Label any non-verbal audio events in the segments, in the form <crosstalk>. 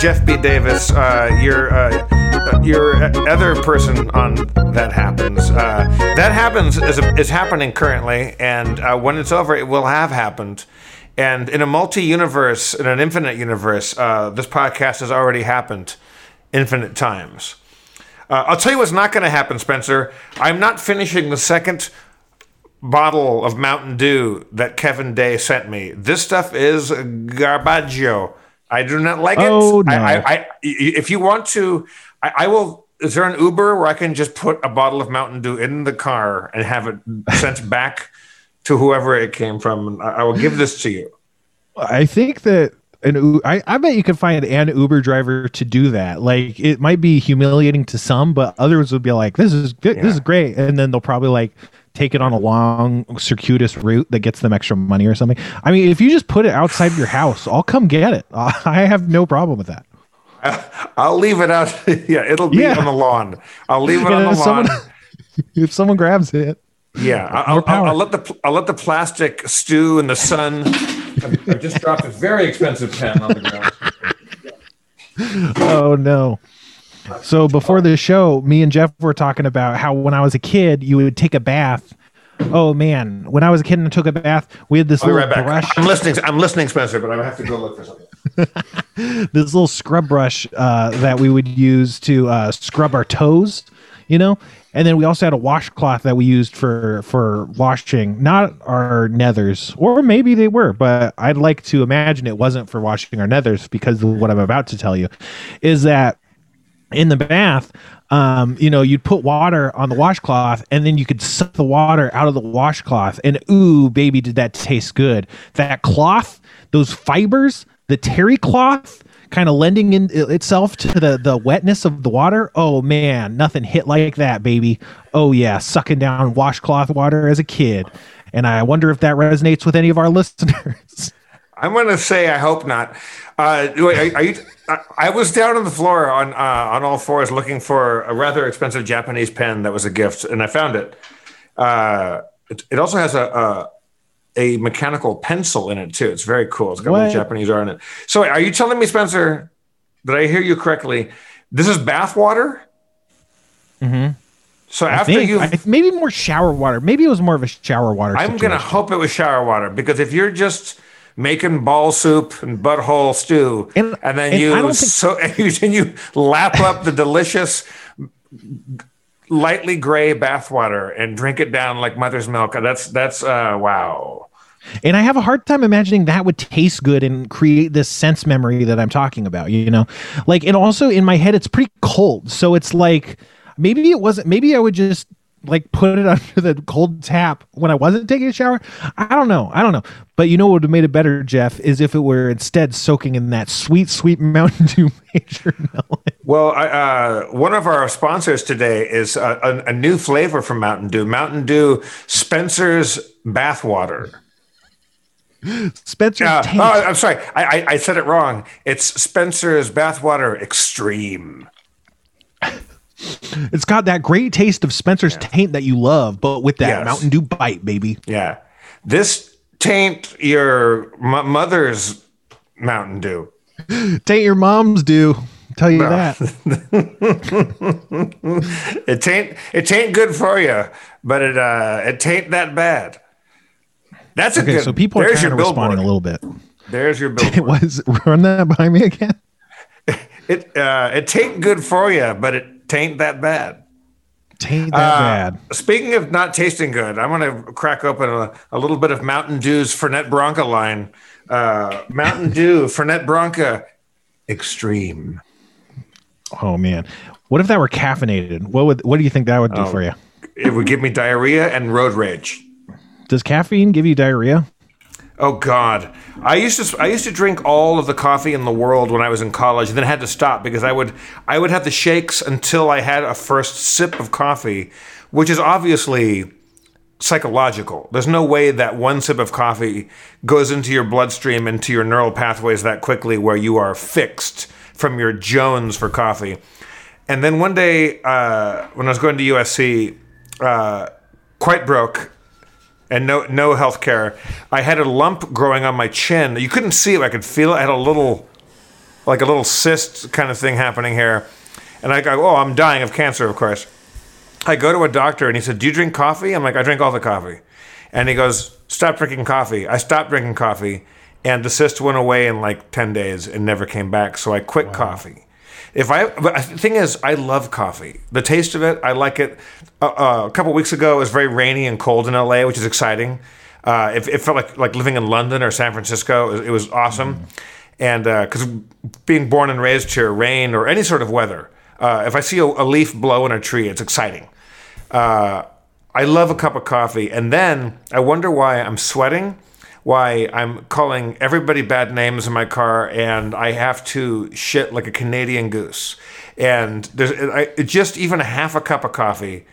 Jeff B. Davis. Uh, your uh, your other person on that happens. Uh, that happens is, is happening currently, and uh, when it's over, it will have happened. And in a multi-universe, in an infinite universe, uh, this podcast has already happened infinite times. Uh, I'll tell you what's not going to happen, Spencer. I'm not finishing the second bottle of Mountain Dew that Kevin Day sent me. This stuff is garbaggio. I do not like Oh, it. no. I, I, I, if you want to, I, I will. Is there an Uber where I can just put a bottle of Mountain Dew in the car and have it <laughs> sent back to whoever it came from? I, will give this to you. I think that an I, I bet you could find an Uber driver to do that. Like it might be humiliating to some, but others would be like, "This is good. This is great," and then they'll probably like take it on a long circuitous route that gets them extra money or something. I mean, if you just put it outside your house, I'll come get it. <laughs> I have no problem with that. <laughs> I'll leave it out. <laughs> yeah, it'll be Yeah. on the lawn. I'll leave it And on the if lawn. someone- if someone grabs it, Yeah, I- I'll, I'll. I'll let the I'll let the plastic stew in the sun. I've, I've just dropped a very expensive pen on the ground. oh no. So before the show, me and Jeff were talking about how when I was a kid, you would take a bath. Oh man, when I was a kid and I took a bath, we had this I'll little right brush, I'm listening. I'm listening, Spencer, but I have to go look for something. <laughs> this little scrub brush uh, that we would use to uh, scrub our toes, you know. And then we also had a washcloth that we used for for washing, not our nethers, or maybe they were, but I'd like to imagine it wasn't for washing our nethers because of what I'm about to tell you, is that in the bath, um, you know, you'd put water on the washcloth and then you could suck the water out of the washcloth. And ooh, baby, did that taste good. That cloth, those fibers, the terry cloth kind of lending in itself to the, the wetness of the water. Oh man, nothing hit like that, baby. Oh yeah, sucking down washcloth water as a kid. And I wonder if that resonates with any of our <laughs> listeners. I'm going to say I hope not. Uh, wait, are, are you? I, I was down on the floor on uh, on all fours looking for a rather expensive Japanese pen that was a gift, and I found it. Uh, it, it also has a, a a mechanical pencil in it too. It's very cool. It's got a What? little Japanese art in it. So, are you telling me, Spencer? Did I hear you correctly? This is bath water. Mhm. So I after you, maybe more shower water. Maybe it was more of a shower water. I'm gonna hope it was shower water because if you're just making ball soup and butthole stew, and, And- then and you think- so and <laughs> you, and you lap up the delicious lightly gray bathwater and drink it down like mother's milk, that's that's uh, wow. And I have a hard time imagining that would taste good and create this sense memory that I'm talking about, you know? Like, and also in my head, it's pretty cold. So it's like, maybe it wasn't, maybe I would just like put it <laughs> under the cold tap when I wasn't taking a shower. I don't know. I don't know. But you know what would have made it better, Jeff, is if it were instead soaking in that sweet, sweet <laughs> Mountain Dew Major Melon. Well, I, uh, one of our sponsors today is a, a, a new flavor from Mountain Dew. Mountain Dew Spencer's bathwater. Spencer's Uh, oh, I'm sorry, I, I, I said it wrong. It's Spencer's bathwater extreme. <laughs> it's got that great taste of Spencer's taint that you love, but with that Yes. Mountain Dew bite, baby. Yeah. This taint your m- mother's Mountain Dew. Taint your mom's do. Tell you No. that. <laughs> It tain't it tain't good for you, but it uh it tain't that bad. That's a Okay, good. so people are there's kind of your responding a little bit. There's your <laughs> It billboard. was <laughs> run that by me again. it uh it tain't good for you, but it tain't that bad. Taint that Uh, bad. Speaking of not tasting good, I'm going to crack open a, a little bit of Mountain Dew's Fernet Branca line. Uh, Mountain <laughs> Dew Fernet Branca Extreme. Oh man, what if that were caffeinated? What would what do you think that would do Oh. for you? It would give me diarrhea and road rage. Does caffeine give you diarrhea? Oh God! I used to I used to drink all of the coffee in the world when I was in college, and then had to stop because I would I would have the shakes until I had a first sip of coffee, which is obviously psychological. There's no way that one sip of coffee goes into your bloodstream into your neural pathways that quickly where you are fixed from your Jones for coffee. And then one day uh, when I was going to USC, uh, quite broke, and no no health care. I had a lump growing on my chin. You couldn't see it. I could feel it. I had a little, like a little cyst kind of thing happening here. And I go, oh, I'm dying of cancer, of course. I go to a doctor and he said, do you drink coffee? I'm like, I drink all the coffee. And he goes, stop drinking coffee. I stopped drinking coffee and the cyst went away in like 10 days and never came back. So I quit wow. coffee. If I, the thing is, I love coffee. The taste of it, I like it. Uh, uh, a couple weeks ago, it was very rainy and cold in LA, which is exciting. Uh, it, it, felt like like living in London or San Francisco. It was, it was awesome, mm. and because uh, being born and raised here, rain or any sort of weather, uh, if I see a, a, leaf blow in a tree, it's exciting. Uh, I love a cup of coffee, and then I wonder why I'm sweating why I'm calling everybody bad names in my car and I have to shit like a Canadian goose. And there's I, just even a half a cup of coffee.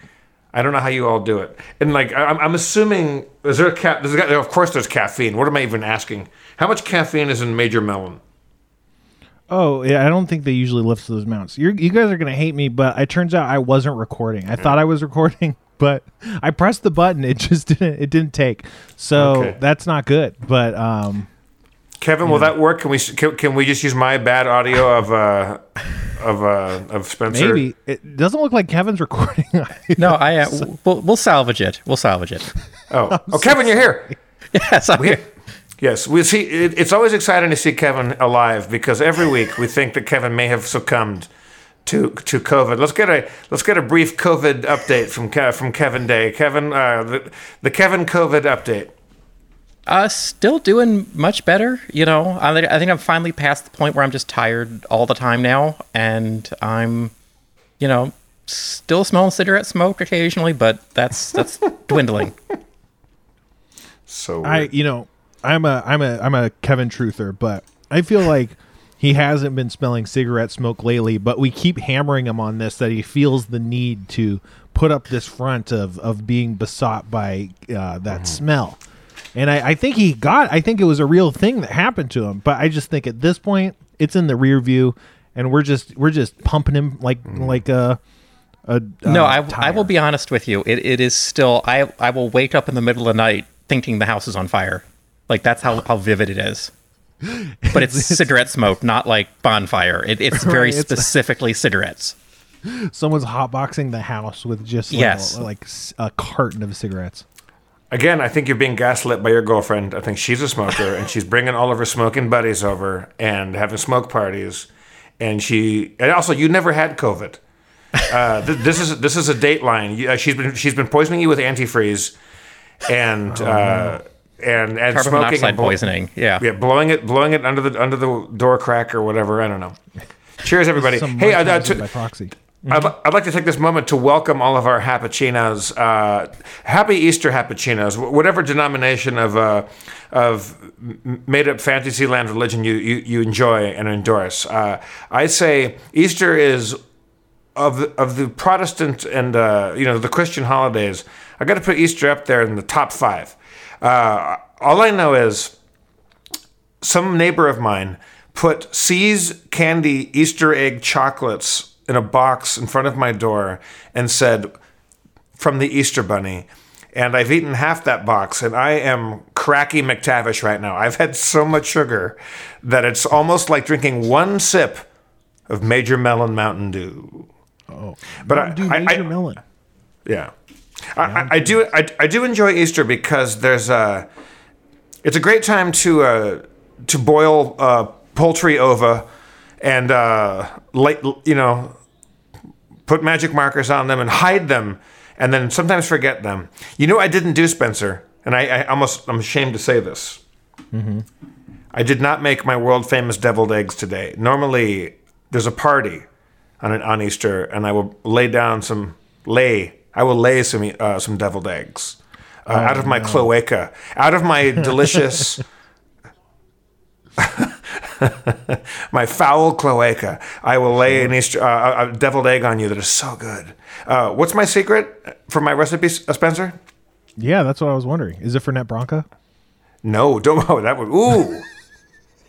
I don't know how you all do it. And like, I'm, I'm assuming, is there a cap? There, of course, there's caffeine. What am I even asking? How much caffeine is in Major Melon? Oh yeah, I don't think they usually lift those mounts. You're, you guys are gonna hate me, but it turns out I wasn't recording. I mm. thought I was <laughs> recording, but I pressed the button. It <laughs> just didn't. It didn't take. So okay. that's not good. But um, Kevin, will that work? Can we can, can, we just use my bad audio of uh of uh of Spencer? Maybe it doesn't look like Kevin's <laughs> recording. no, I uh, we'll, we'll salvage it. We'll salvage it. Oh, <laughs> oh, Kevin, you're here. Yes, I'm we, here. Yes, we see. It, it's always exciting to see Kevin alive because every week we think that Kevin may have succumbed to to COVID. Let's get a let's get a brief COVID update from from Kevin Day. Kevin, uh, the, the Kevin COVID update. Uh, still doing much better. You know, I, I think I'm finally past the point where I'm just tired all the time now, and I'm, you know, still smelling cigarette smoke occasionally, but that's that's <laughs> dwindling. So I, you know, I'm a I'm a I'm a Kevin truther, but I feel like he hasn't been smelling cigarette smoke lately, but we keep hammering him on this that he feels the need to put up this front of of being besought by uh, that mm-hmm. smell. And I, I think he got. I think it was a real thing that happened to him. But I just think at this point, it's in the rear view, and we're just we're just pumping him like mm-hmm. like a. A, no, I, I will be honest with you. It, it is still I I will wake up in the middle of the night thinking the house is on fire. Like that's how, how vivid it is <laughs> but it's, it's, cigarette smoke, not like bonfire. It, it's very right, <laughs> specifically cigarettes. Someone's hotboxing the house with just like, yes. like a carton of cigarettes. Again, I think you're being gaslit by your girlfriend. I think she's a smoker, and she's bringing all of her smoking buddies over and having smoke parties. And she, and also, you never had COVID. Uh, th- <laughs> this is this is a dateline. Uh, she's been she's been poisoning you with antifreeze, and. Oh, uh, and and carbon smoking and poisoning. Yeah, yeah, blowing it, blowing it under the under the door crack or whatever. I don't know. Cheers, everybody. hey, uh, uh, to, by proxy. Mm-hmm. I'd, I'd, like to take this moment to welcome all of our Happuccinos. Uh, happy Easter Happuccinos, whatever denomination of uh, of made up fantasyland religion you, you, you enjoy and endorse. Uh, I say Easter is of the, of the Protestant and uh, you know the Christian holidays. I got to put Easter up there in the top five. Uh, all I know is some neighbor of mine put See's candy Easter egg chocolates in a box in front of my door and said, from the Easter Bunny. And I've eaten half that box, and I am cracky McTavish right now. I've had so much sugar that it's almost like drinking one sip of Major Melon Mountain Dew. Oh, but Mountain I, Dew Major I, Melon. Yeah, I, I, do I, I do enjoy Easter because there's a it's a great time to uh, to boil uh, poultry ova and uh, light, you know put magic markers on them and hide them and then sometimes forget them. You know I didn't do Spencer and I, I almost I'm ashamed to say this. Mm-hmm. I did not make my world famous deviled eggs today. Normally there's a party on on Easter and I will lay down some lay I will lay some uh, some deviled eggs uh, oh, out of my no. cloaca, out of my <laughs> delicious, <laughs> my foul cloaca. I will lay an Easter, uh, a deviled egg on you that is so good. Uh, what's my secret for my recipe, uh, Spencer? Yeah, that's what I was wondering. Is it Fernet Branca? No, <laughs> don't. Oh, that would. Ooh,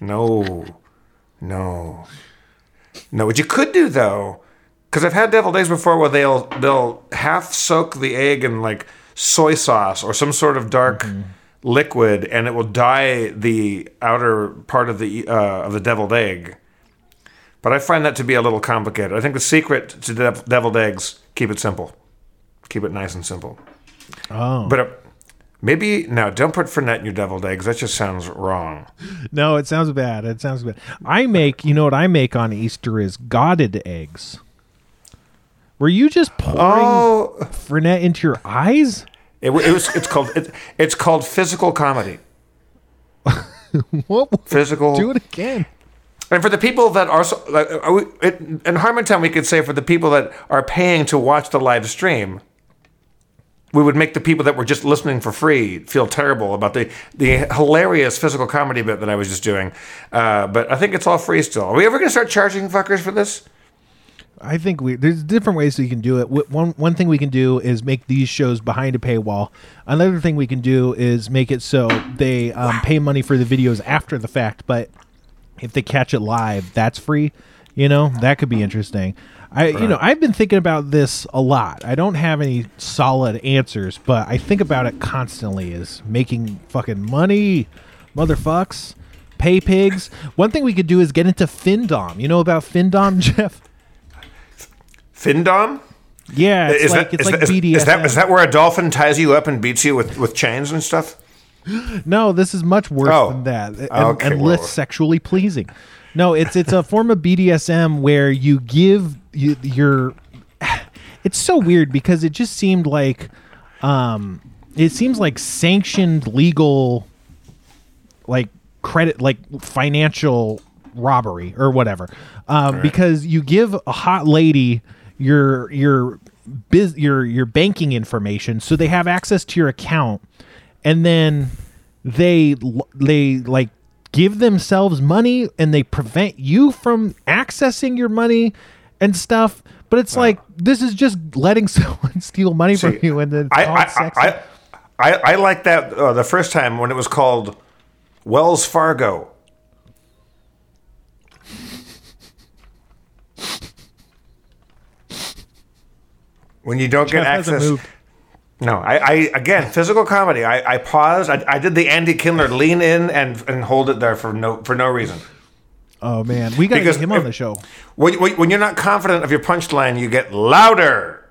no, no, no. What you could do though because I've had deviled eggs before where they'll they'll half soak the egg in like soy sauce or some sort of dark liquid, and it will dye the outer part of the uh, of the deviled egg. But I find that to be a little complicated. I think the secret to dev- deviled eggs keep it simple, keep it nice and simple. Oh. But uh, maybe no, don't put Fernet in your deviled eggs. That just sounds wrong. No, it sounds bad. It sounds bad. I make, you know what I make on Easter is godded eggs. Were you just pouring Oh, Fernet into your eyes? it, it was. It's called. It, it's called physical comedy. <laughs> What? Physical. Do it again. And for the people that are, so, like, are we, it, in Harmontown, we could say for the people that are paying to watch the live stream, we would make the people that were just listening for free feel terrible about the, the hilarious physical comedy bit that I was just doing. Uh, but I think it's all free still. Are we ever going to start charging fuckers for this? I think we there's different ways that you can do it. One one thing we can do is make these shows behind a paywall. Another thing we can do is make it so they um, pay money for the videos after the fact, but if they catch it live, that's free. You know that could be interesting. I you know I've been thinking about this a lot. I don't have any solid answers, but I think about it constantly. Is making fucking money, motherfucks, pay pigs. One thing we could do is get into Findom. You know about Findom, <laughs> Jeff? Findom? Yeah, it's is like that, it's is like that- BDSM. Is that, is that where a dolphin ties you up and beats you with, with chains and stuff? <gasps> no, this is much worse Oh. than that, and, Okay, and well- less sexually pleasing. No, it's it's a form of BDSM where you give you, your. <sighs> It's so weird because it just seemed like, um, it seems like sanctioned legal, like credit, like financial robbery or whatever, um, because you give a hot lady your your biz your your banking information so they have access to your account and then they they like give themselves money and they prevent you from accessing your money and stuff but it's like this is just letting <laughs> someone steal money from you and then I, I. I, I, I like that uh, the first time when it was called Wells Fargo. When you don't get Jeff hasn't access. No, I, I again physical comedy. I, I paused. I, I did the Andy Kindler lean in and and hold it there for no for no reason. oh man we gotta get him on if- the show When, when, when you're not confident of your punchline, you get louder.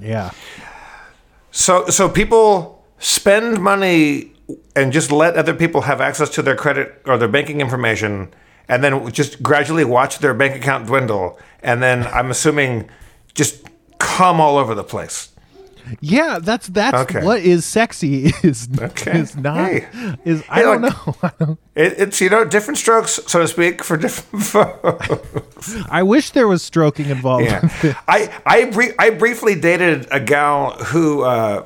yeah So so people spend money and just let other people have access to their credit or their banking information and then just gradually watch their bank account dwindle and then I'm assuming just come all over the place. yeah that's that's Okay. what is sexy is Okay. is not Hey. is i Hey, don't look. know <laughs> I don't- It, it's you know different strokes so to speak for different <laughs> folks. I wish there was stroking involved Yeah. I I, I briefly dated a gal who uh,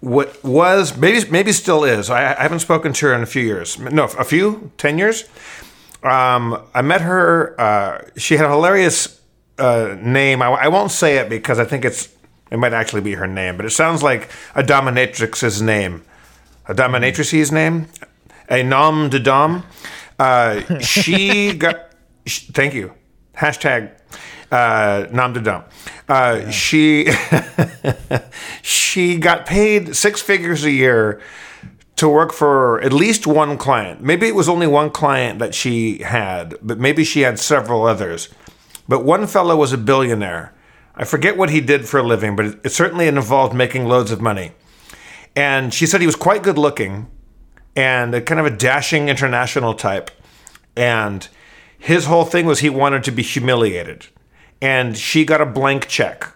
what was maybe maybe still is. I, I haven't spoken to her in a few years. No, a few, ten years. Um, I met her. Uh, she had a hilarious uh, name. I, I won't say it because I think it's it might actually be her name, but it sounds like a dominatrix's name, a dominatrix's name, a nom de dom. Uh, <laughs> she got. sh- Thank you. Hashtag uh, nom de dom. Uh, She <laughs> she got paid six figures a year to work for at least one client. Maybe it was only one client that she had, but maybe she had several others. But one fellow was a billionaire. I forget what he did for a living, but it, certainly involved making loads of money. And she said he was quite good looking and a kind of a dashing international type. And his whole thing was he wanted to be humiliated. And she got a blank check.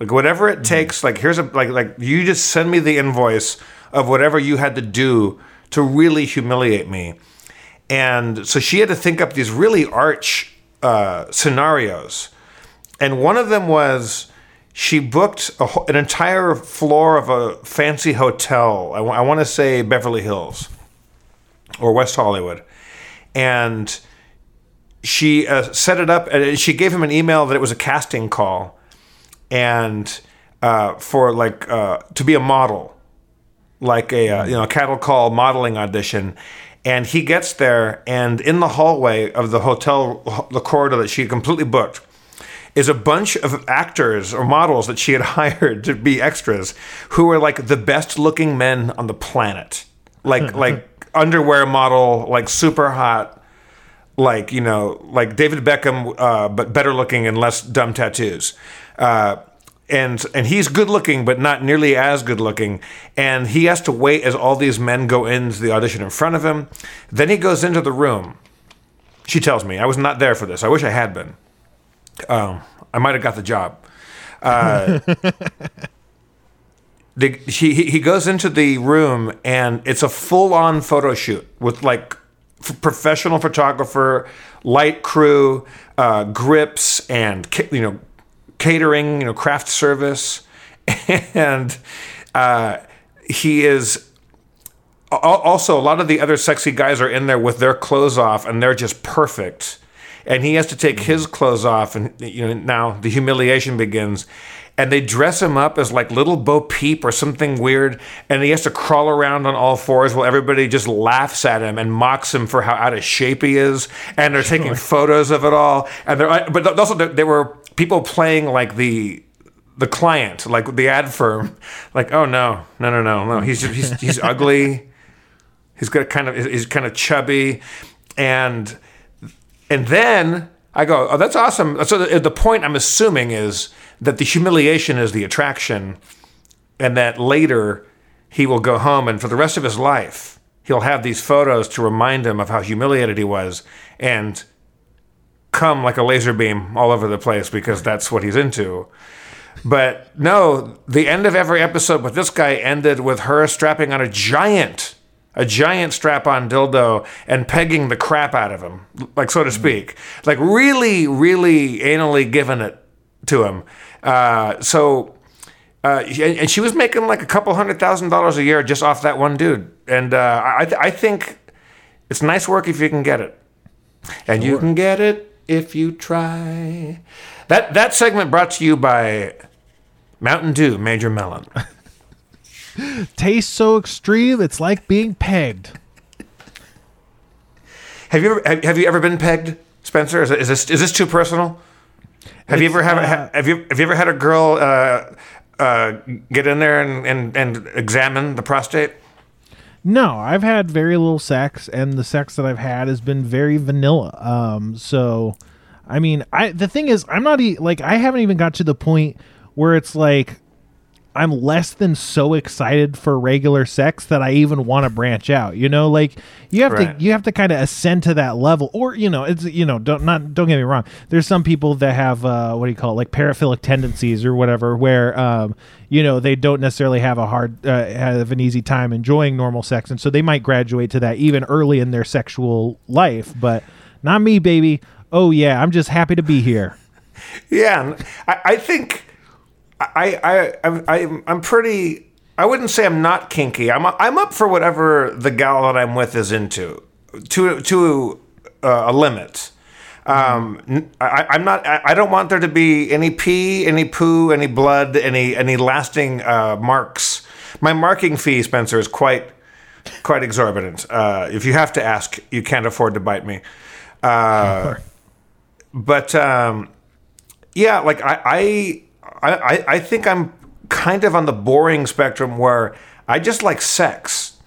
Like whatever it mm-hmm. takes, like here's a like like you just send me the invoice of whatever you had to do to really humiliate me. And so she had to think up these really arch uh, scenarios. And one of them was she booked a, an entire floor of a fancy hotel. I want to say Beverly Hills or West Hollywood. And she uh, set it up and she gave him an email that it was a casting call and uh, for like uh, to be a model like a uh, you know cattle call modeling audition and he gets there and in the hallway of the hotel the corridor that she had completely booked is a bunch of actors or models that she had <laughs> hired to be extras who were like the best looking men on the planet. Like like underwear model, like super hot, like, you know, like David Beckham, uh, but better looking and less dumb tattoos. Uh, and and he's good looking, but not nearly as good looking. And he has to wait as all these men go into the audition in front of him. Then he goes into the room. She tells me I was not there for this. I wish I had been. Um, I might have got the job. Uh, <laughs> the, he he goes into the room and it's a full on photo shoot with like professional photographer, light crew, uh, grips, and you know catering, you know craft service, <laughs> and uh, he is. Also, a lot of the other sexy guys are in there with their clothes off, and they're just perfect. And he has to take his clothes off, and you know now the humiliation begins. And they dress him up as like little Bo Peep or something weird, and he has to crawl around on all fours while everybody just laughs at him and mocks him for how out of shape he is. And they're taking photos of it all, and they're but also there were people playing like the the client, like the ad firm, <laughs> like, oh no, no, no, no, no, he's just, he's he's <laughs> ugly. He's got kind of he's kind of chubby, and and then I go, oh, that's awesome. So the, the point I'm assuming is that the humiliation is the attraction, and that later he will go home and for the rest of his life he'll have these photos to remind him of how humiliated he was and come like a laser beam all over the place because that's what he's into. But no, the end of every episode with this guy ended with her strapping on a giant, a giant strap on dildo and pegging the crap out of him, like so to speak. Like really, really anally giving it to him. Uh, so, uh, and, she was making like a couple hundred thousand dollars a year just off that one dude. And uh, I, I think it's nice work if you can get it. And you can get it if you try. That that segment brought to you by Mountain Dew Major Melon. <laughs> Tastes so extreme, it's like being pegged. Have you ever have, you ever been pegged, Spencer? Is, is this is this too personal? Have you ever have, uh, have you have you ever had a girl uh, uh, get in there and, and, and examine the prostate? No, I've had very little sex, and the sex that I've had has been very vanilla. Um, so, I mean, I the thing is, I'm not e- like I haven't even got to the point where it's like I'm less than so excited for regular sex that I even want to branch out. You know, like you have Right. to you have to kind of ascend to that level, or you know, it's you know, don't not don't get me wrong. There's some people that have uh, what do you call it, like paraphilic tendencies or whatever, where um, you know they don't necessarily have a hard uh, have an easy time enjoying normal sex, and so they might graduate to that even early in their sexual life. But not me, baby. Oh yeah, I'm just happy to be here. <laughs> Yeah, I, I think I I I'm, I'm pretty. I wouldn't say I'm not kinky. I'm I'm up for whatever the gal that I'm with is into, to to uh, a limit. Um, n- I, I'm not. I, I don't want there to be any pee, any poo, any blood, any any lasting uh, marks. My marking fee, Spencer, is quite quite exorbitant. Uh, if you have to ask, you can't afford to bite me. Uh, <laughs> but um, yeah, like I, I, I, I think I'm kind of on the boring spectrum where I just like sex,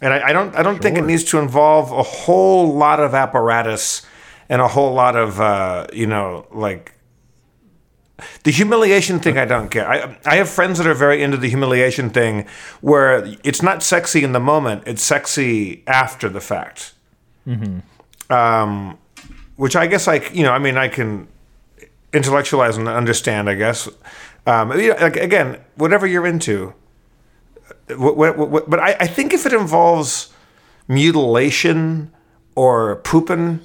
and I, I don't, I don't think it needs to involve a whole lot of apparatus and a whole lot of, uh, you know, like the humiliation thing. I don't get. I, I have friends that are very into the humiliation thing, where it's not sexy in the moment; it's sexy after the fact. Um, which I guess like you know, I mean, I can intellectualize and understand, I guess. Um, you know, like, again, whatever you're into. What, what, what, but I, I think if it involves mutilation or pooping,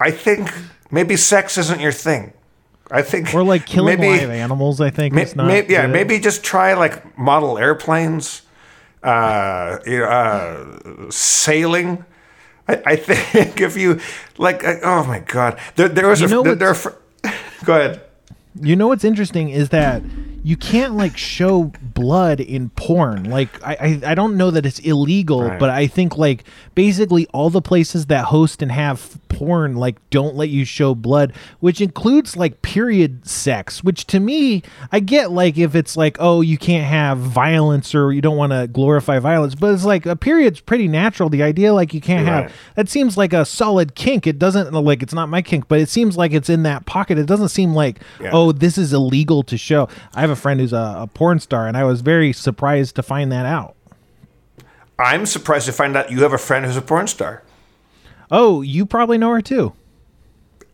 I think maybe sex isn't your thing. I think Or like killing maybe, live animals, I think may- not. may- yeah, maybe just try like model airplanes, uh, you know, uh, sailing. I, I <laughs> think if you like, oh my god, there, there was You a there, there go ahead. You know what's interesting is that you can't like show blood in porn. Like I, I, I don't know that it's illegal, Right. but I think like basically all the places that host and have porn like don't let you show blood, which includes like period sex, which to me, I get like if it's like, oh, you can't have violence or you don't want to glorify violence, but it's like a period's pretty natural. The idea like you can't Right. have that seems like a solid kink. It doesn't like it's not my kink, but it seems like it's in that pocket. It doesn't seem like, Yeah. oh, this is illegal to show. I have a friend who's a, a porn star, and I was very surprised to find that out. I'm surprised to find out you have a friend who's a porn star. Oh, you probably know her too.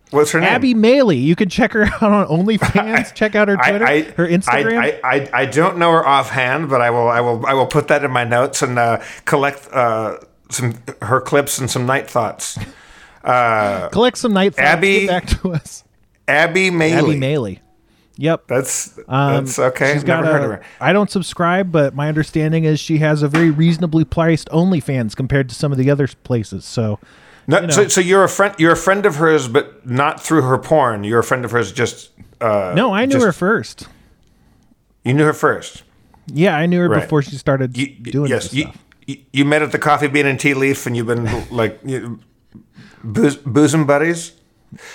What's her name? Abby Maley. You can check her <laughs> out on OnlyFans. <laughs> check out her Twitter, I, I, her Instagram. I, I, I, I don't know her offhand, but I will I will I will put that in my notes and uh, collect uh, some her clips and some night thoughts. Uh, Collect some night thoughts. Abby- Get back to us. Abby Maley. Abby Maley. Yep. That's Um, that's okay. she's Never got heard a- of her. I don't subscribe, but my understanding is she has a very reasonably priced OnlyFans compared to some of the other places. So, No, you know. so, so you're a friend. You're a friend of hers, but not through her porn. You're a friend of hers. Just uh, no, I knew just- her first. You knew her first. Yeah, I knew her Right. bue she started You, doing yes, this you, stuff. you you met at the coffee bean and tea leaf, and you've been like you, booze, bosom buddies.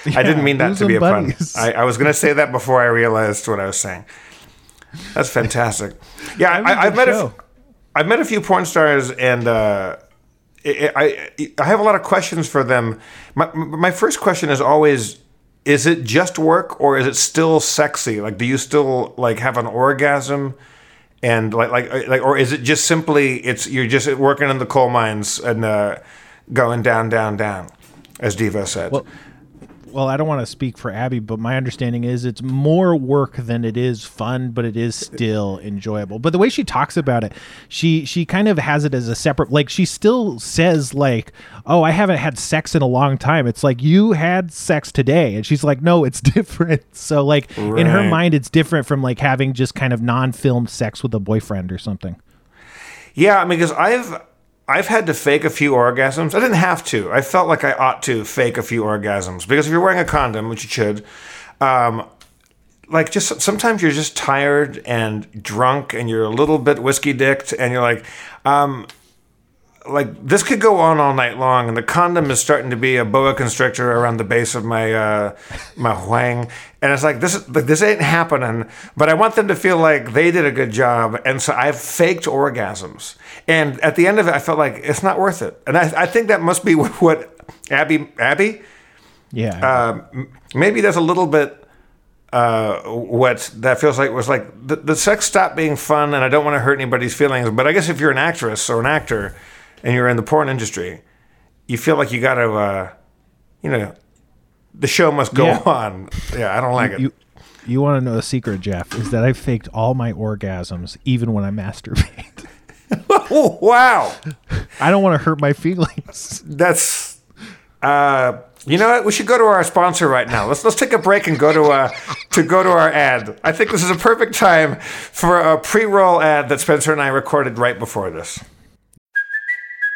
I didn't mean that to be a buddies. pun. I, I was going to say that before I realized what I was saying. That's fantastic. Yeah, <laughs> That was a I, I've met a, show. I've met a few porn stars, and uh, I, I have a lot of questions for them. My my first question is always. Is it just work or is it still sexy? Like, do you still like have an orgasm? and like like like or is it just simply it's you're just working in the coal mines and uh, going down down down as Diva said Well, well, I don't want to speak for Abby, but my understanding is it's more work than it is fun, but it is still enjoyable. But the way she talks about it, she she kind of has it as a separate like she still says like, "Oh, I haven't had sex in a long time." It's like you had sex today, and she's like, "No, it's <laughs> different." So like in her mind it's different from like having just kind of non-filmed sex with a boyfriend or something. yeah I mean because I've I've had to fake a few orgasms. I didn't have to. I felt like I ought to fake a few orgasms. Because if you're wearing a condom which you should um, like just sometimes you're just tired and drunk and you're a little bit whiskey dicked and you're like um, like this could go on all night long and the condom is starting to be a boa constrictor around the base of my uh my wang and it's like this is like this ain't happening but i want them to feel like they did a good job and so i've faked orgasms and at the end of it i felt like it's not worth it and i, I think that must be <laughs> what abby abby Yeah. um, maybe there's a little bit uh, what that feels like was like the, the sex stopped being fun and I don't want to hurt anybody's feelings. But I guess if you're an actress or an actor and you're in the porn industry, you feel like you got to, uh, you know, the show must go Yeah. on. Yeah, I don't like it. you you want to know a secret, Jeff? Is that I faked all my orgasms even when I masturbate. oh, <laughs> <laughs> wow. I don't want to hurt my feelings. That's uh, you know what? We should go to our sponsor right now. Let's let's take a break and go to uh to go to our ad. I think this is a perfect time for a pre-roll ad that Spencer and I recorded right before this.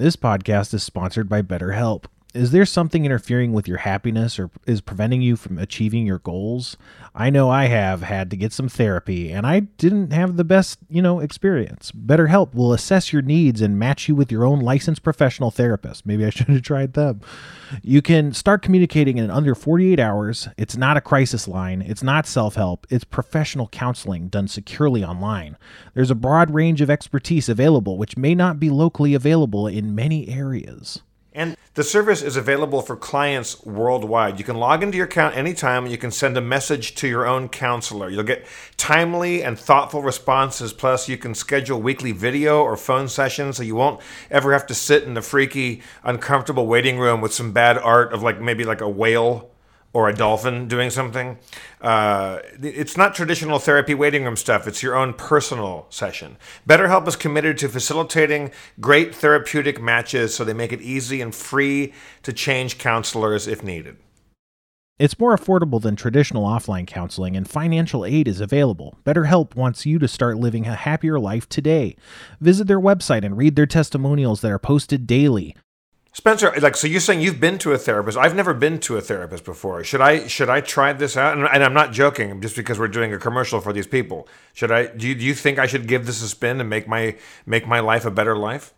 This podcast is sponsored by BetterHelp. Is there something interfering with your happiness or is preventing you from achieving your goals? I know I have had to get some therapy and I didn't have the best, you know, experience. BetterHelp will assess your needs and match you with your own licensed professional therapist. Maybe I <laughs> should have tried them. You can start communicating in under 48 hours. It's not a crisis line, it's not self help, it's professional counseling done securely online. There's a broad range of expertise available, which may not be locally available in many areas. And the service is available for clients worldwide. You can log into your account anytime and you can send a message to your own counselor. You'll get timely and thoughtful responses. Plus, you can schedule weekly video or phone sessions so you won't ever have to sit in the freaky, uncomfortable waiting room with some bad art of like maybe like a whale or a dolphin doing something. Uh, it's not traditional therapy waiting room stuff. It's your own personal session. BetterHelp is committed to facilitating great therapeutic matches so they make it easy and free to change counselors if needed. It's more affordable than traditional offline counseling, and financial aid is available. BetterHelp wants you to start living a happier life today. Visit their website and read their testimonials that are posted daily. Spencer, like, so you're saying you've been to a therapist? I've never been to a therapist before. Should I should I try this out? And, and I'm not joking, just because we're doing a commercial for these people. Should I? Do you, do you think I should give this a spin and make my make my life a better life?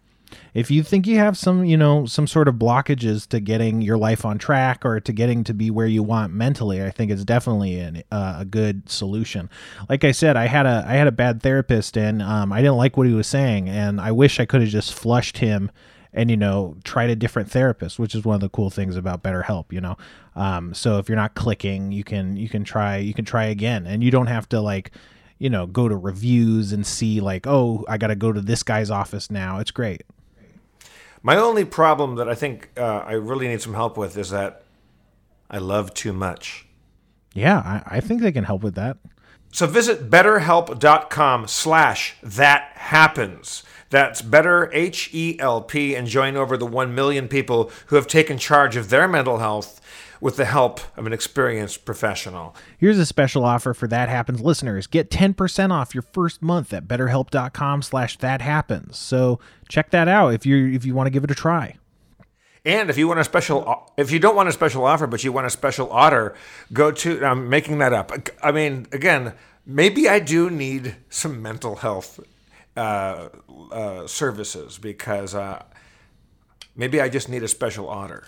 If you think you have some, you know, some sort of blockages to getting your life on track or to getting to be where you want mentally, I think it's definitely an, uh, a good solution. Like I said, I had a I had a bad therapist and um, I didn't like what he was saying, and I wish I could have just flushed him and you know tried a different therapist which is one of the cool things about betterhelp you know? Um, so if you're not clicking you can you can try you can try again. And you don't have to like you know go to reviews and see like oh i gotta go to this guy's office now. It's great. My only problem that I think uh, I really need some help with is that I love too much. yeah i, I think they can help with that. So visit betterhelp.com slash that happens. That's better H E L P and join over the 1 million people who have taken charge of their mental health with the help of an experienced professional. Here's a special offer for That Happens listeners. Get 10% off your first month at betterhelp.com slash that happens. So check that out if you if you want to give it a try. And if you want a special, if you don't want a special offer, but you want a special order, go to. I'm making that up. I mean, again, maybe I do need some mental health uh, uh, services because uh, maybe I just need a special order.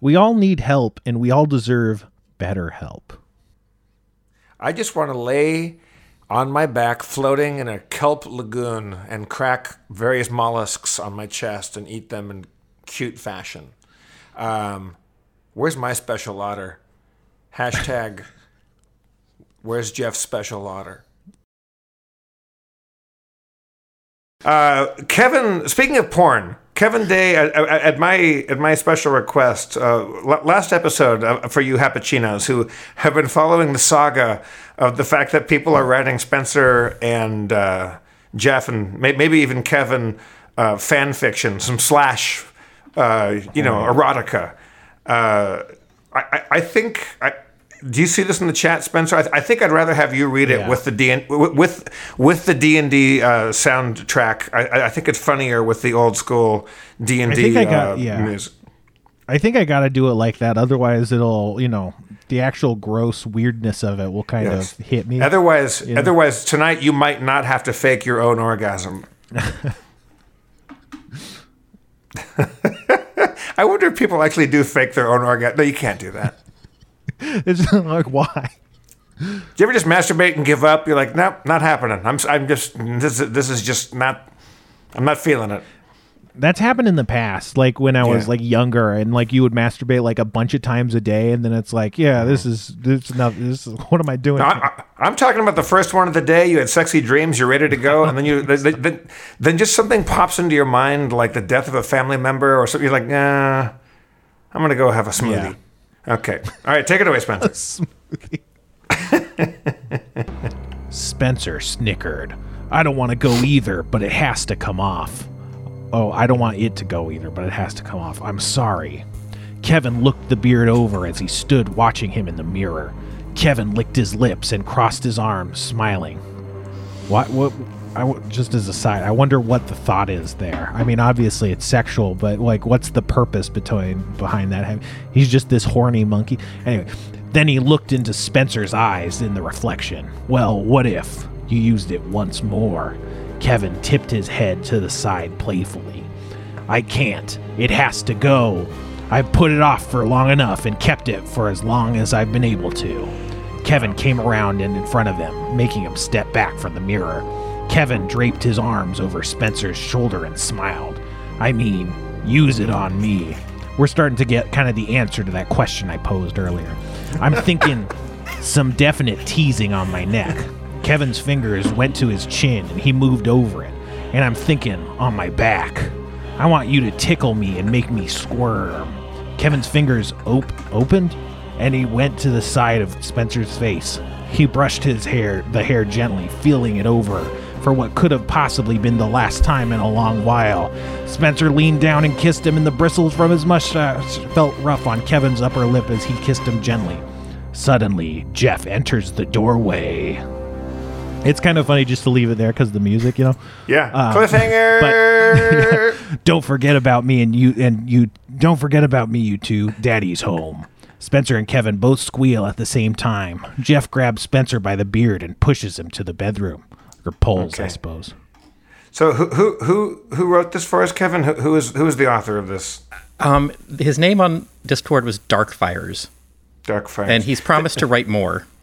We all need help and we all deserve better help. I just want to lay on my back, floating in a kelp lagoon, and crack various mollusks on my chest and eat them in cute fashion. Um, where's my special order? Hashtag. <laughs> Where's Jeff's special order? Uh, Kevin, speaking of porn, Kevin Day at, at my at my special request, uh, last episode uh, for you Happuccinos who have been following the saga of the fact that people are writing Spencer and uh, Jeff and may- maybe even Kevin uh, fan fiction, some slash, uh, you know, erotica. Uh, I, I, I think. I, do you see this in the chat, Spencer? I, th- I think I'd rather have you read it Yeah. with the D with with the D and D uh, soundtrack. I- I, think it's funnier with the old school D and D uh, music. I think I got to do it like that. Otherwise, it'll, you know, the actual gross weirdness of it will kind Yes. of hit me. Otherwise, otherwise tonight you might not have to fake your own orgasm. <laughs> <laughs> I wonder if people actually do fake their own orgasm. No, you can't do that. <laughs> it's like, why? Do you ever just masturbate and give up? You're like, nope, not happening. I'm, I'm just, this, is- this is just not, I'm not feeling it. That's happened in the past, like when I was Yeah. like younger, and like you would masturbate like a bunch of times a day, and then it's like, yeah, this is this is not this is what am I doing? I, I, I'm talking about the first one of the day. You had sexy dreams. You're ready to go, and then you then, then, then just something pops into your mind, like the death of a family member or something. You're like, nah, I'm gonna go have a smoothie. Okay, all right, take it away, Spencer. <laughs> Spencer snickered. I don't want to go either, but it has to come off. Oh, I don't want it to go either, but it has to come off. I'm sorry. Kevin looked the beard over as he stood watching him in the mirror. Kevin licked his lips and crossed his arms, smiling. What? What? I w- just as a side, I wonder what the thought is there. I mean, obviously it's sexual, but like, what's the purpose between behind that? He's just this horny monkey. Anyway, then he looked into Spencer's eyes in the reflection. Well, what if you used it once more? Kevin tipped his head to the side playfully. I can't. It has to go. I've put it off for long enough and kept it for as long as I've been able to. Kevin came around and in front of him, making him step back from the mirror. Kevin draped his arms over Spencer's shoulder and smiled. I mean, use it on me. We're starting to get kind of the answer to that question I posed earlier. I'm thinking <laughs> some definite teasing on my neck. Kevin's fingers went to his chin and he moved over it. And I'm thinking on my back. I want you to tickle me and make me squirm. Kevin's fingers op- opened and he went to the side of Spencer's face. He brushed his hair, the hair gently, feeling it over for what could have possibly been the last time in a long while. Spencer leaned down and kissed him, and the bristles from his mustache felt rough on Kevin's upper lip as he kissed him gently. Suddenly, Jeff enters the doorway. It's kind of funny just to leave it there because the music, you know. Yeah. Uh, <laughs> Cliffhanger. <laughs> Don't forget about me and you and you don't forget about me, you two. Daddy's home. Spencer and Kevin both squeal at the same time. Jeff grabs Spencer by the beard and pushes him to the bedroom. Or pulls, I suppose. so who who who who wrote this for us, Kevin? Who, who is who is the author of this? Um, his name on Discord was Darkfires, Dark Fires. and he's promised to write more. <laughs>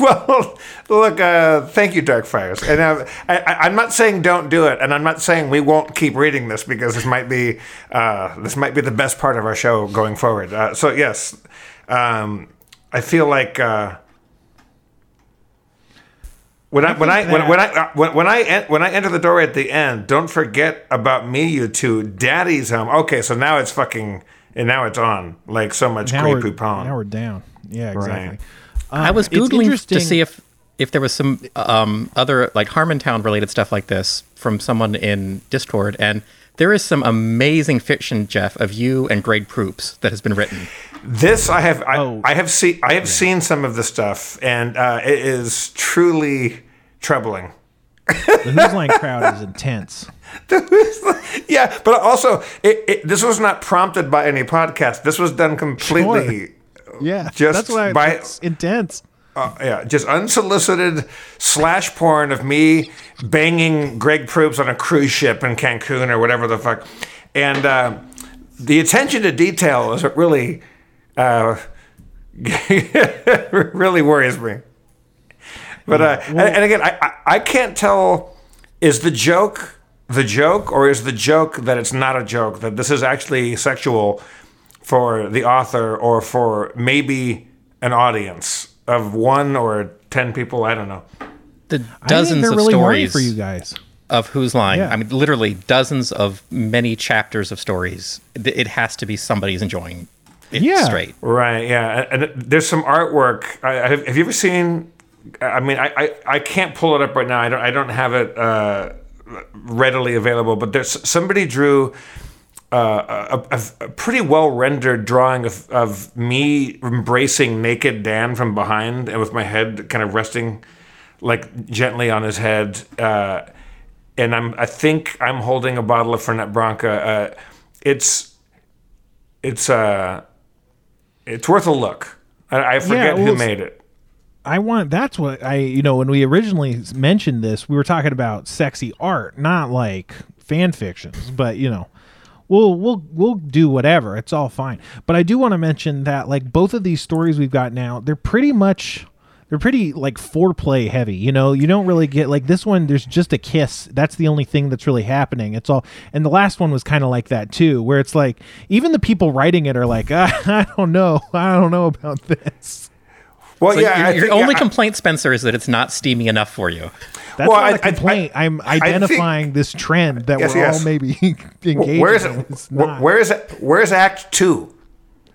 Well, look, uh, thank you, Dark Fires. And uh, I, I, I'm not saying don't do it, and I'm not saying we won't keep reading this because this might be uh, this might be the best part of our show going forward. Uh, so yes, um, I feel like uh, when I, when I when, when I uh, when, when I en- when I enter the door at the end, don't forget about me, you two. Daddy's home. Okay, so now it's fucking and now it's on like so much Now Grey we're, Poupon. now we're down. Yeah, exactly. Right. I was googling to see if if there was some um, other like Harmontown related stuff like this from someone in Discord, and there is some amazing fiction, Jeff, of you and Greg Proops that has been written. This I have I, Oh. I have seen I have seen some of the stuff and uh, it is truly troubling. The Whose Line crowd is intense. <laughs> yeah, but also it, it, this was not prompted by any podcast. This was done completely. Yeah, Just that's why by- it's intense. Uh, yeah, just unsolicited slash porn of me banging Greg Proops on a cruise ship in Cancun or whatever the fuck, and uh, the attention to detail is what really, uh, <laughs> really worries me. But uh, and, and again, I, I I can't tell is the joke the joke or is the joke that it's not a joke that this is actually sexual for the author or for maybe an audience of one or ten people. I don't know. The dozens of really stories for you guys. of Who's lying. Yeah. I mean, literally dozens of many chapters of stories. It has to be somebody's enjoying it Yeah. straight. Right. Yeah. And there's some artwork. I, I- have, have you ever seen? I mean, I, I, I can't pull it up right now. I don't I don't have it uh, readily available. But there's somebody drew uh, a, a, a pretty well rendered drawing of, of me embracing naked Dan from behind and with my head kind of resting like gently on his head. Uh, and I'm I think I'm holding a bottle of Fernet Branca. Uh, it's it's uh it's worth a look. I, I forget well, who made it. I want that's what I you know when we originally mentioned this we were talking about sexy art not like fan fictions but you know we'll we'll we'll do whatever. It's all fine. But I do want to mention that like both of these stories we've got now they're pretty much they're pretty like foreplay heavy you know? You don't really get like this one there's just a kiss. That's the only thing that's really happening. It's all and the last one was kind of like that too where it's like even the people writing it are like <laughs> I don't know. I don't know about this Well, So yeah, your your think, only I- complaint, Spencer, is that it's not steamy enough for you. That's Well, not I- a I- complaint. I, am I think- identifying this trend that Yes, we're yes. all maybe <laughs> engaged where's it? It's where- not. Where's where's Act Two?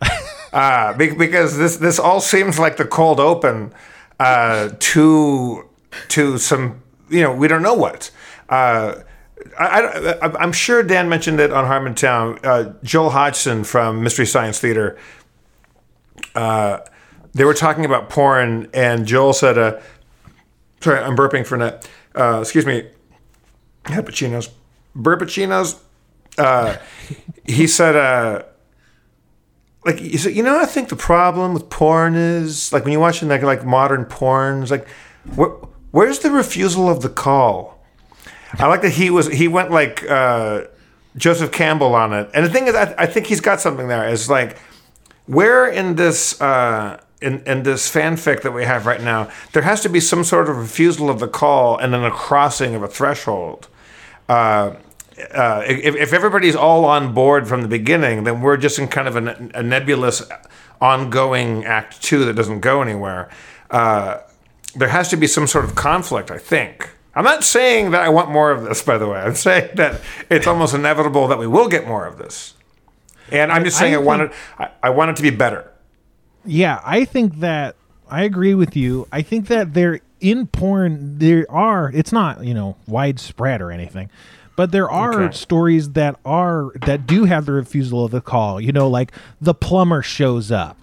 <laughs> uh, because this this all seems like the cold open uh, to to some you know we don't know what. Uh, I, I, I'm sure Dan mentioned it on Harmontown. Uh, Joel Hodgson from Mystery Science Theater. They were talking about porn, and Joel said, uh, "Sorry, I'm burping Fernet. Uh, excuse me, Cappuccinos, burpachinos." Uh, <laughs> he said, uh, "Like he said, you know, I think the problem with porn is like when you're watching like like modern porn, it's like, where, where's the refusal of the call?" I like that he was he went like uh, Joseph Campbell on it, and the thing is, I, I think he's got something there. Is like where in this uh, in in this fanfic that we have right now, there has to be some sort of refusal of the call and then a crossing of a threshold. Uh, uh, if, if everybody's all on board from the beginning, then we're just in kind of a, a nebulous, ongoing Act Two that doesn't go anywhere. Uh, there has to be some sort of conflict, I think. I'm not saying that I want more of this, by the way. I'm saying that it's almost inevitable that we will get more of this. And I'm just saying I, think- want it. I, I want it to be better. Yeah, I think that I agree with you. I think that there in porn there are it's not you know widespread or anything but there are Okay. stories that are that do have the refusal of the call you know like the plumber shows up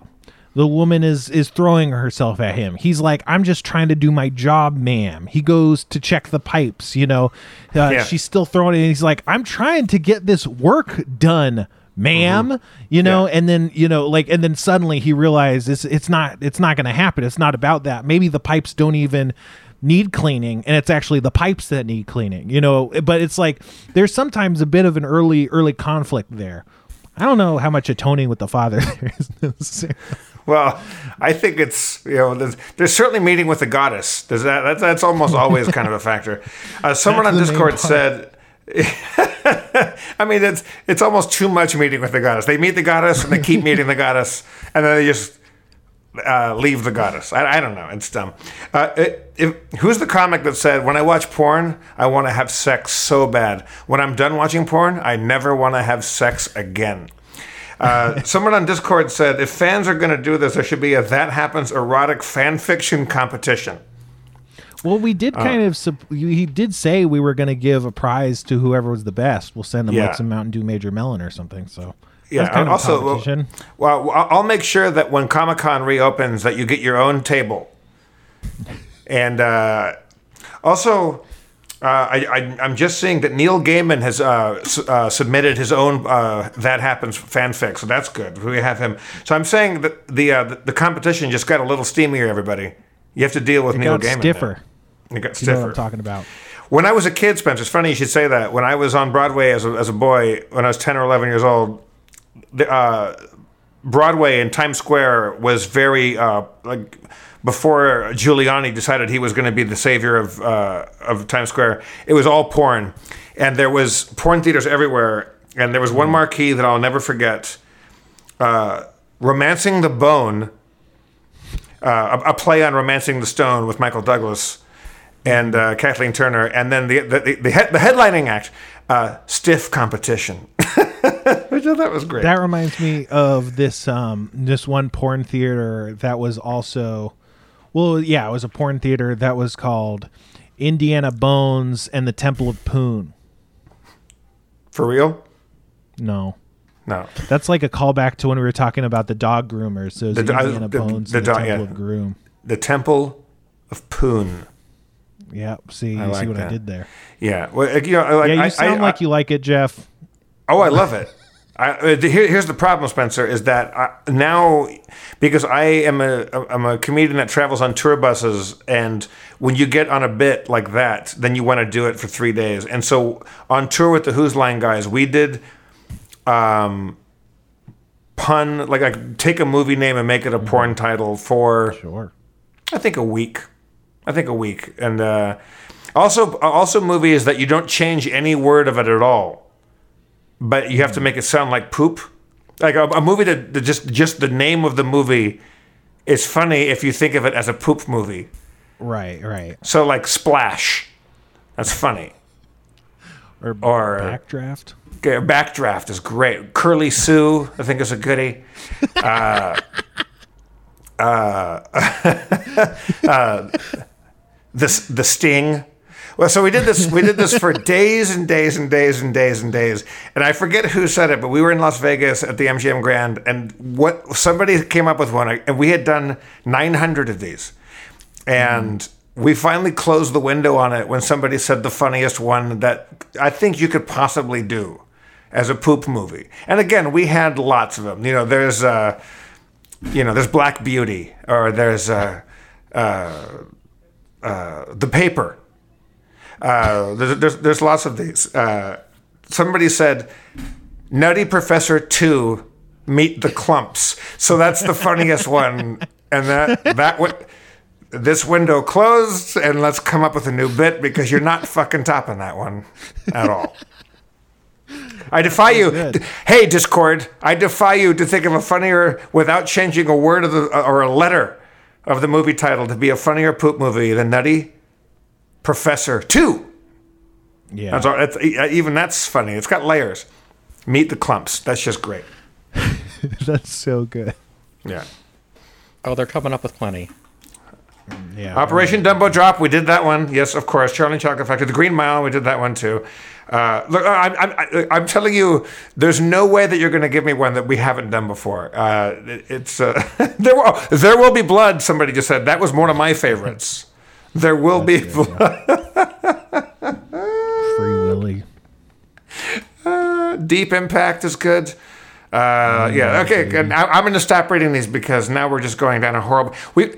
the woman is is throwing herself at him he's like i'm just trying to do my job ma'am he goes to check the pipes you know uh, Yeah. she's still throwing it and he's like i'm trying to get this work done ma'am you know Mm-hmm. Yeah. and then you know like and then suddenly he realizes it's, it's not it's not going to happen it's not about that maybe the pipes don't even need cleaning and it's actually the pipes that need cleaning you know but it's like there's sometimes a bit of an early early conflict there i don't know how much atoning with the father <laughs> there is Well, I think it's you know there's, there's certainly meeting with the goddess. There's that that's, that's almost always kind of a factor. Uh, someone That's on Discord said. <laughs> I mean, it's it's almost too much meeting with the goddess. They meet the goddess and they keep <laughs> meeting the goddess, and then they just uh, leave the goddess. I, I don't know. It's dumb. Uh, it, if, who's the comic that said, "When I watch porn, I want to have sex so bad. When I'm done watching porn, I never want to have sex again." Uh, <laughs> someone on Discord said, "If fans are going to do this, there should be a That Happens erotic fan fiction competition." Well we did Uh. kind of he did say we were going to give a prize to whoever was the best we'll send them Yeah. like some mountain dew major melon or something so Yeah. kind of also, well, well, I'll make sure that when Comic Con reopens, that you get your own table. And uh, also, uh, I, I, I'm just seeing that Neil Gaiman has uh, s- uh, submitted his own uh, That Happens fanfic, so that's good. We have him. So I'm saying that the uh, the, competition just got a little steamier. Everybody, you have to deal with it Neil got Gaiman. stiffer. It got you know what i'm talking about When I was a kid, Spencer, it's funny you should say that. When I was on Broadway as a, as a boy, when I was 10 or 11 years old, the, uh, Broadway in Times Square was very, uh, like, before Giuliani decided he was going to be the savior of, uh, of Times Square, it was all porn. And there was porn theaters everywhere. And there was one marquee that I'll never forget uh, Romancing the Bone, uh, a, a play on Romancing the Stone with Michael Douglas and uh, Kathleen Turner, and then the the, the, the, head, the headlining act, uh, Stiff Competition, which <laughs> I thought was great. That reminds me of this um this one porn theater that was also well yeah, it was a porn theater that was called Indiana Bones and the Temple of Poon. For real? No. No. That's like a callback to when we were talking about the dog groomers. So The I- Indiana the- Bones the and the dog- Temple yeah. of Groom. The Temple of Poon. Yeah, see, I like see what I did there. Yeah. Well, you know, like, Yeah, you I- sound I- like you like it, Jeff. Oh, I love it. <laughs> I, uh, here, here's the problem, Spencer, is that I, now because I am a I'm a comedian that travels on tour buses, and when you get on a bit like that, then you want to do it for three days. And so on tour with the Whose Line guys, we did um, pun like like take a movie name and make it a porn title for Sure. I think a week. I think a week, and uh, also also movies that you don't change any word of it at all, but you have to make it sound like poop. Like a, a movie that, that just just the name of the movie is funny if you think of it as a poop movie. Right, right. So like Splash, that's funny. Or, Or- backdraft. Okay, Backdraft is great. Curly Sue, I think is a goodie. Uh, <laughs> uh, <laughs> the the Sting. Well, so we did this. We did this for <laughs> days and days and days and days and days. And I forget who said it, but we were in Las Vegas at the MGM Grand, and what somebody came up with one, and we had done 900 of these, and we finally closed the window on it when somebody said the funniest one that I think you could possibly do as a poop movie. And again, we had lots of them. You know, there's uh, you know, there's Black Beauty, or there's uh, uh, uh, the paper. Uh, there's, there's there's lots of these. Uh, somebody said, "Nutty Professor Two, meet the clumps." So that's the funniest one, and that that would. This window closed, and let's come up with a new bit because you're not fucking topping that one at all. I defy you. good. Hey, Discord, I defy you to think of a funnier without changing a word of the or a letter of the movie title to be a funnier poop movie than Nutty Professor Two. Yeah. That's all, that's, even that's funny. It's got layers. Meet the clumps. That's just great. <laughs> That's so good. Yeah. Oh, they're coming up with plenty. Mm, yeah. Operation Dumbo Drop, we did that one. Yes, of course. Charlie and Chocolate Factory, The Green Mile, we did that one too. Uh, look, I'm, I'm, I- I'm telling you, there's no way that you're going to give me one that we haven't done before. Uh, it- it's uh, <laughs> there. Will, there will be blood. Somebody just said that was one of my favorites. There will be blood. <laughs> Free Willy. Deep Impact is good. Uh, yeah. Okay. good. I, I'm going to stop reading these because now we're just going down a horrible. We.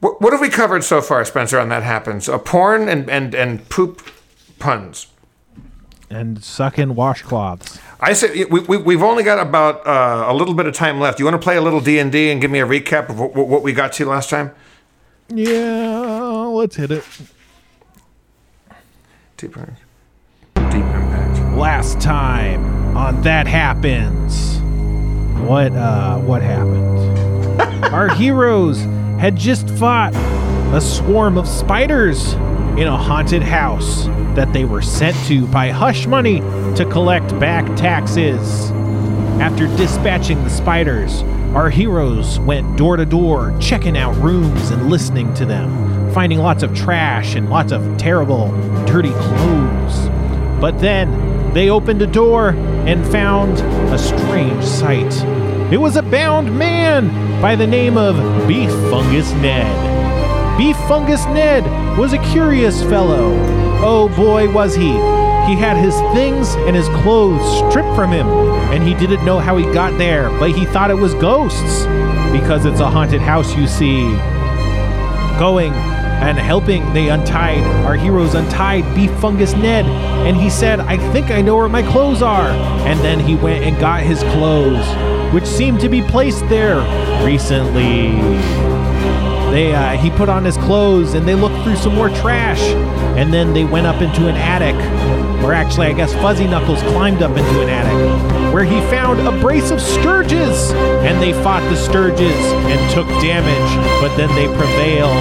What, what have we covered so far, Spencer? On that happens, uh, porn and, and and poop puns. And sucking washcloths. I said we, we, we've only got about uh, a little bit of time left. You want to play a little D and D and give me a recap of what, what we got to last time? Yeah, let's hit it. Deep, impact. deep impact. Last time on That Happens. What uh what happened? <laughs> Our heroes had just fought a swarm of spiders in a haunted house that they were sent to by hush money to collect back taxes. After dispatching the spiders, our heroes went door to door, checking out rooms and listening to them, finding lots of trash and lots of terrible, dirty clothes. But then they opened a door and found a strange sight. It was a bound man by the name of Beef Fungus Ned. Beef Fungus Ned was a curious fellow. Oh boy, was he! He had his things and his clothes stripped from him, and he didn't know how he got there, but he thought it was ghosts. Because it's a haunted house, you see. Going and helping, they untied, our heroes untied Beef Fungus Ned, and he said, I think I know where my clothes are. And then he went and got his clothes, which seemed to be placed there recently. They uh, he put on his clothes and they looked through some more trash, and then they went up into an attic, or actually, I guess Fuzzy Knuckles climbed up into an attic, where he found a brace of stirges, and they fought the stirges and took damage, but then they prevailed,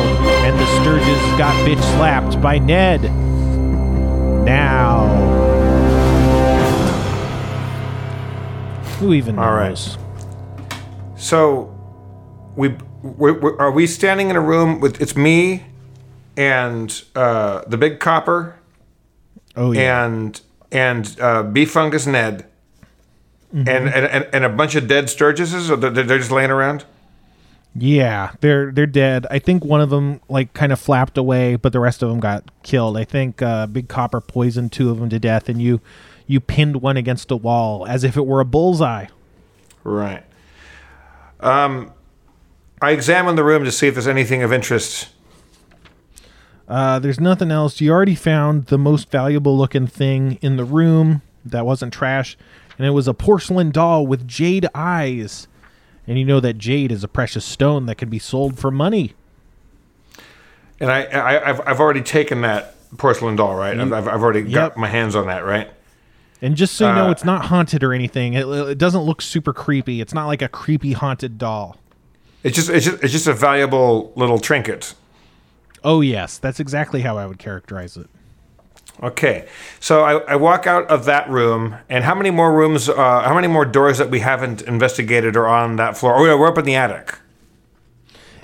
and the stirges got bitch slapped by Ned. Now, who even All right. knows? So, we we we are we standing in a room with it's me and uh, the big copper Oh yeah. and and uh, beef fungus Ned. Mm-hmm. And, and, and, a bunch of dead Sturgises, or they're, they're just laying around? Yeah, they're they're dead. I think one of them like kind of flapped away, but the rest of them got killed. I think uh, Big Copper poisoned two of them to death, and you you pinned one against a wall as if it were a bullseye. Right. Um, I examined the room to see if there's anything of interest. Uh, there's nothing else. You already found the most valuable looking thing in the room that wasn't trash, and it was a porcelain doll with jade eyes. And you know that jade is a precious stone that can be sold for money. And I, I I've, I've already taken that porcelain doll, right? I've, I've I've already got my hands on that, right? And just so you know, Uh, it's not haunted or anything. It, it doesn't look super creepy. It's not like a creepy haunted doll. It's just it's just it's just a valuable little trinket. Oh yes, that's exactly how I would characterize it. Okay, so I, I walk out of that room, and how many more rooms? Uh, how many more doors that we haven't investigated are on that floor? Oh, yeah, we're up in the attic.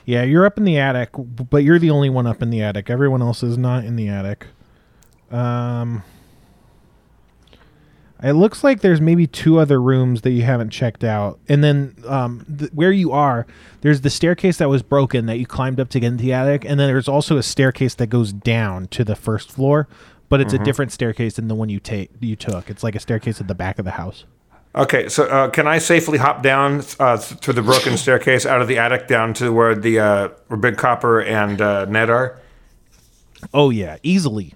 Yeah, you're up in the attic, but you're the only one up in the attic. Everyone else is not in the attic. Um, it looks like there's maybe two other rooms that you haven't checked out, and then um, th- where you are, there's the staircase that was broken that you climbed up to get into the attic, and then there's also a staircase that goes down to the first floor, but it's a different staircase than the one you take you took. It's like a staircase at the back of the house. Okay, so uh, can I safely hop down uh, through the broken <laughs> staircase out of the attic down to where the uh, where Big Copper and uh, Ned are? Oh yeah, easily.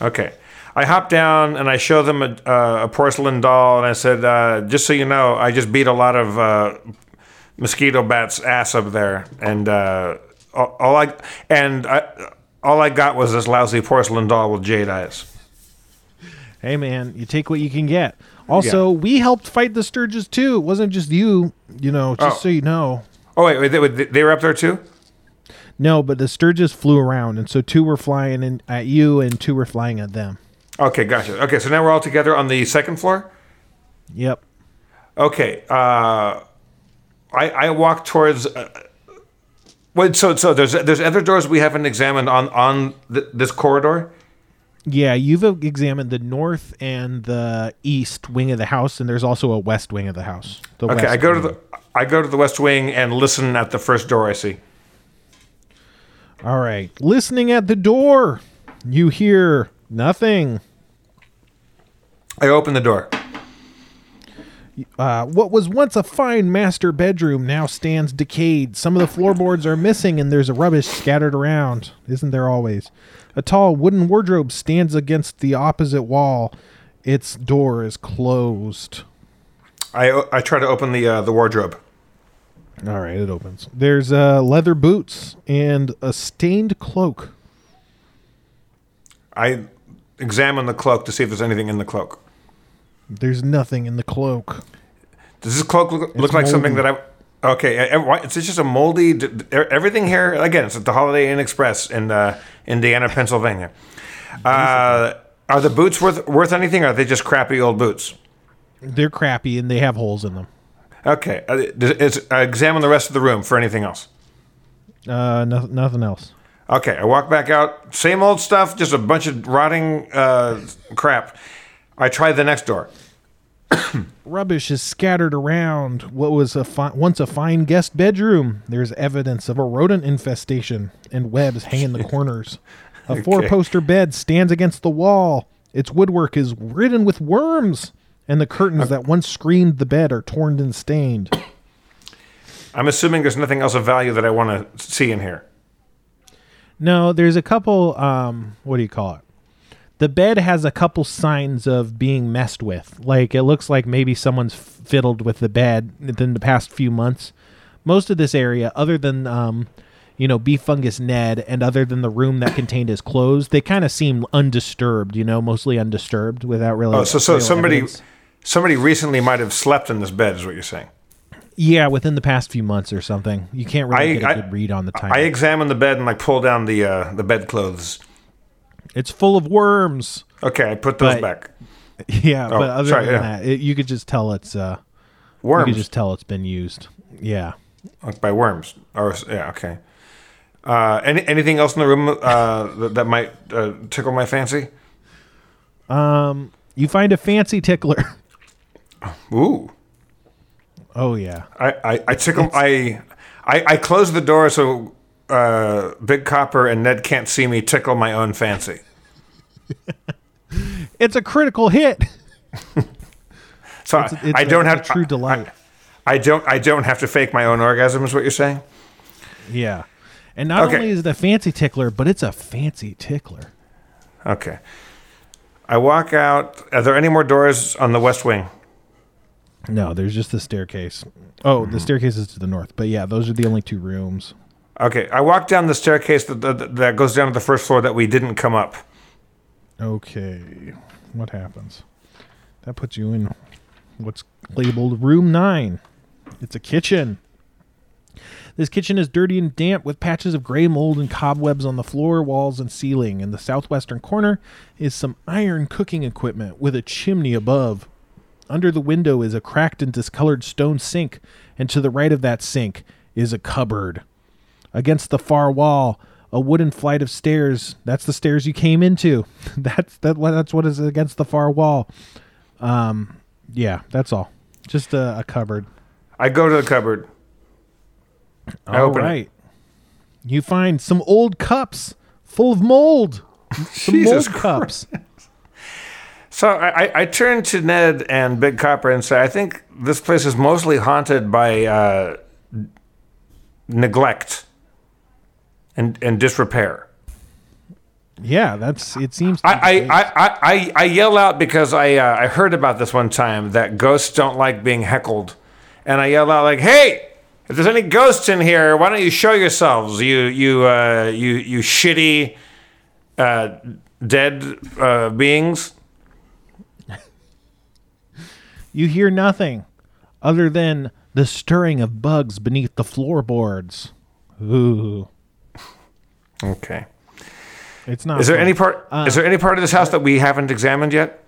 Okay. I hop down and I show them a, uh, a porcelain doll, and I said, uh, "Just so you know, I just beat a lot of uh, mosquito bats' ass up there, and uh, all, all I and I, all I got was this lousy porcelain doll with jade eyes." Hey man, you take what you can get. Also, we helped fight the Stirges too. It wasn't just you, you know, just Oh. so you know. Oh wait, wait they, they were up there too. No, but the Stirges flew around, and so two were flying in, at you, and two were flying at them. Okay, gotcha. Okay, so now we're all together on the second floor. Yep. Okay, uh, I I walk towards. Uh, Wait, so so there's there's other doors we haven't examined on on th- this corridor. Yeah, you've examined the north and the east wing of the house, and there's also a west wing of the house. The Okay, I go to the I go to the west wing and listen at the first door I see. All right, listening at the door, you hear nothing. I open the door. Uh, what was once a fine master bedroom now stands decayed. Some of the floorboards are missing, and there's a rubbish scattered around. Isn't there always? A tall wooden wardrobe stands against the opposite wall. Its door is closed. I I try to open the uh, the wardrobe. All right, it opens. There's uh, leather boots and a stained cloak. I examine the cloak to see if there's anything in the cloak. There's nothing in the cloak. Does this cloak look, look like something that. I? Okay, it's just a moldy. Everything here again. It's at the Holiday Inn Express in uh, Indiana, Pennsylvania. Uh, are the boots worth worth anything? Or are they just crappy old boots? They're crappy and they have holes in them. Okay, uh, does- is, uh, examine the rest of the room for anything else. Uh, no, nothing else. Okay, I walk back out. Same old stuff, just a bunch of rotting uh, crap. I try the next door. <coughs> Rubbish is scattered around what was a fi- once a fine guest bedroom. There's evidence of a rodent infestation and webs hang in the <laughs> corners. A four-poster bed stands against the wall. Its woodwork is ridden with worms, and the curtains that once screened the bed are torn and stained. <coughs> I'm assuming there's nothing else of value that I want to see in here. No, there's a couple. Um, what do you call it? The bed has a couple signs of being messed with. Like it looks like maybe someone's fiddled with the bed within the past few months. Most of this area, other than um, you know, beef fungus Ned, and other than the room that contained his clothes, they kind of seem undisturbed. You know, mostly undisturbed without really. Oh, so so somebody evidence. somebody recently might have slept in this bed, is what you're saying. Yeah, within the past few months or something. You can't really I- get a I- good read on the time. I examine the bed and like pull down the uh, the bedclothes. it's full of worms. Okay, I put those But- back. <laughs> Yeah, Oh, but other sorry, than yeah. that, it, you could just tell it's uh, you could just tell it's been used. Yeah. Like by worms. Or yeah, okay. Uh, any anything else in the room uh, that, that might uh, tickle my fancy? Um, You find a fancy tickler. <laughs> Ooh, Oh yeah. I I, I tickle I, I I close the door so uh, Big Copper and Ned can't see me tickle my own fancy. <laughs> It's a critical hit. <laughs> So It's, I, it's I a- don't have a true delight. I don't I don't have to fake my own orgasm. Is what you're saying? yeah. And not Okay. only is it a fancy tickler, but it's a fancy tickler. Okay. I walk out. Are there any more doors on the west wing? No, there's just the staircase. Oh, the mm-hmm. staircase is to the north. But yeah, those are the only two rooms. Okay, I walk down the staircase that, that, that goes down to the first floor that we didn't come up. Okay. What happens? That puts you in what's labeled room 9. It's a kitchen. This kitchen is dirty and damp with patches of gray mold and cobwebs on the floor, walls, and ceiling. In the southwestern corner is some iron cooking equipment with a chimney above. Under the window is a cracked and discolored stone sink, and to the right of that sink is a cupboard. Against the far wall, a wooden flight of stairs. That's the stairs you came into. <laughs> that's that. That's what is against the far wall. Um, yeah, that's all. Just a, a cupboard. I go to the cupboard. I All open it. You find some old cups full of mold. Some <laughs> Jesus mold cups. So I, I- to Ned and Big Copper and say, I think this place is mostly haunted by uh, neglect and, and disrepair. Yeah, that's. It seems. To I, be I. I, I, I, I yell out because I, uh, I heard about this one time that ghosts don't like being heckled. And I yell out like, hey, if there's any ghosts in here, why don't you show yourselves, you, you, uh, you, you shitty uh, dead uh, beings? You hear nothing other than the stirring of bugs beneath the floorboards. Ooh, Okay. it's not. Is there fun. any part? is there any part of this house that we haven't examined yet?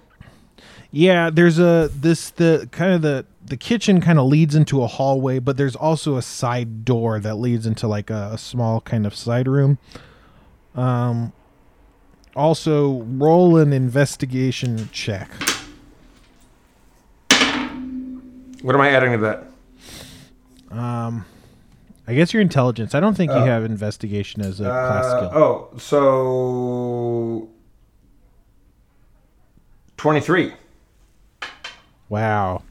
Yeah, there's a this the kind of the the kitchen kind of leads into a hallway, but there's also a side door that leads into like a, a small kind of side room. Um also roll an investigation check. What am I adding to that? Um, I guess your intelligence. I don't think you have investigation as a class Uh, skill. oh, so twenty-three. Wow.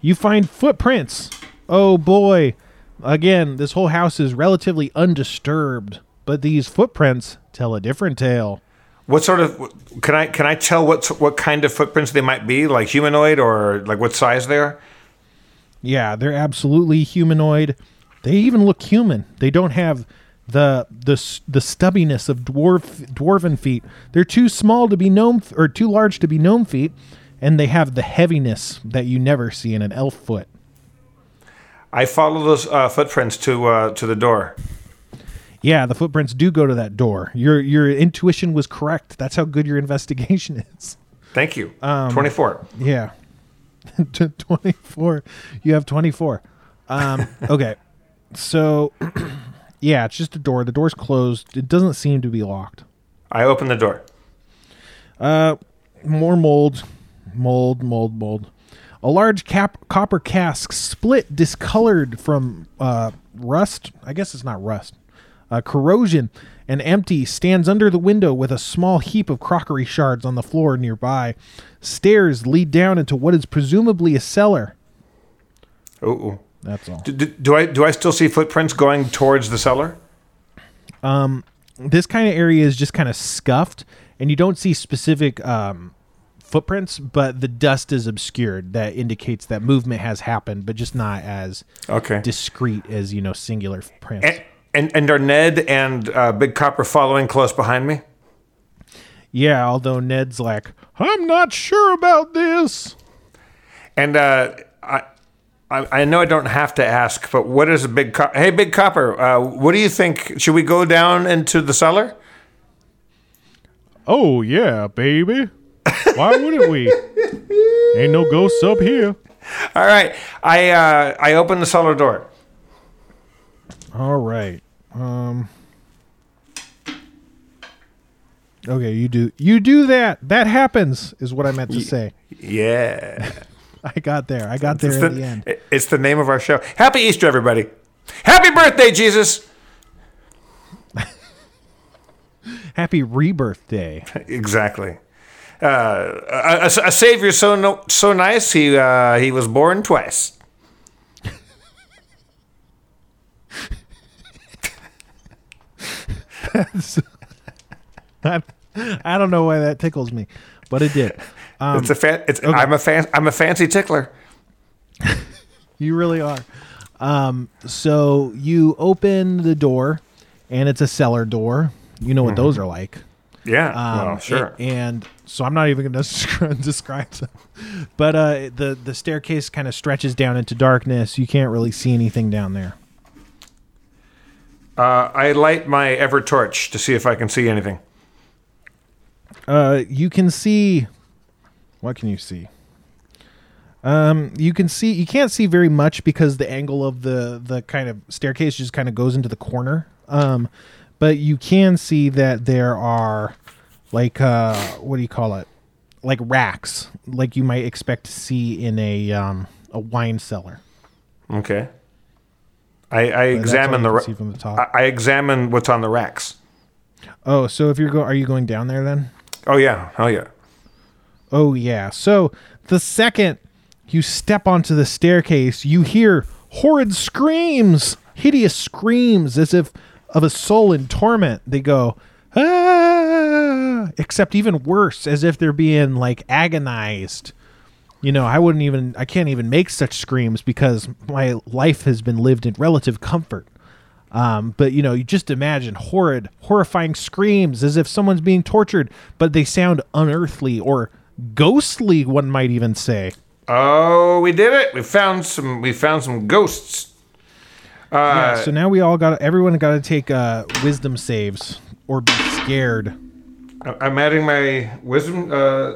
You find footprints. Oh boy. Again, this whole house is relatively undisturbed, but these footprints tell a different tale. What sort of can I can I tell what what kind of footprints they might be? Like humanoid or like what size they are? Yeah, they're absolutely humanoid. They even look human. They don't have the the the stubbiness of dwarf dwarven feet. They're too small to be gnome or too large to be gnome feet, and they have the heaviness that you never see in an elf foot. I follow those uh, footprints to uh, to the door. Yeah, the footprints do go to that door. Your your intuition was correct. That's how good your <laughs> investigation is. Thank you. Twenty-four. Yeah. <laughs> 24. You have 24. Um, <laughs> okay. So, <clears throat> yeah, it's just a door. The door's closed. It doesn't seem to be locked. I open the door. Uh, more mold, mold, mold, mold. A large cap- copper cask, split, discolored from uh, rust. I guess it's not rust. Uh, corrosion and empty stands under the window with a small heap of crockery shards on the floor nearby. Stairs lead down into what is presumably a cellar. Ooh. That's all. Do, do, do I do I still see footprints going towards the cellar? Um, this kind of area is just kind of scuffed and you don't see specific um, footprints but the dust is obscured that indicates that movement has happened but just not as Okay. discreet as you know singular prints And and, and are Ned and uh, Big Copper following close behind me? Yeah although ned's like i'm not sure about this And uh, I, I I know I don't have to ask, but what is a big cop? Hey, Big Copper, uh, what do you think? Should we go down into the cellar? oh yeah baby why wouldn't we ain't no ghosts up here All right. I uh, I open the cellar door. all right um okay you do you do that that happens is what i meant to say Yeah. <laughs> I got there. I got there It's in the end. It's the name of our show. Happy Easter, everybody. Happy birthday, Jesus. <laughs> Happy rebirth day. Exactly. Uh, a, a, a savior so no, so nice. He uh, he was born twice. <laughs> I, <laughs> I don't know why that tickles me, but it did. Um, it's a fan. It's, I'm a fan. I'm a fancy tickler. <laughs> you really are. Um, so you open the door, and it's a cellar door. You know what those are like. Yeah. Um, well, sure. a- And, so I'm not even going <laughs> to describe them. But uh, the the staircase kind of stretches down into darkness. You can't really see anything down there. Uh, I light my ever torch to see if I can see anything. Uh, you can see. What can you see? Um, you can see. You can't see very much because the angle of the the kind of staircase just kind of goes into the corner. Um, but you can see that there are like uh, what do you call it? Like racks, like you might expect to see in a um a wine cellar. Okay. I, I But that's all examine the. Ra- see from the top. I, I examine what's on the racks. Oh, so if you're going, are you going down there then? Oh yeah. Oh yeah. Oh yeah. So the second you step onto the staircase, you hear horrid screams, hideous screams as if of a soul in torment. They go ah, except even worse, as if they're being like agonized. You know, I wouldn't even I can't even make such screams because my life has been lived in relative comfort. Um, but you know, you just imagine horrid, horrifying screams as if someone's being tortured, but they sound unearthly or ghostly. One might even say. Oh, we did it. We found some. We found some ghosts. yeah. So now we all got. Everyone got to take uh, wisdom saves or be scared. I'm adding my wisdom. Uh,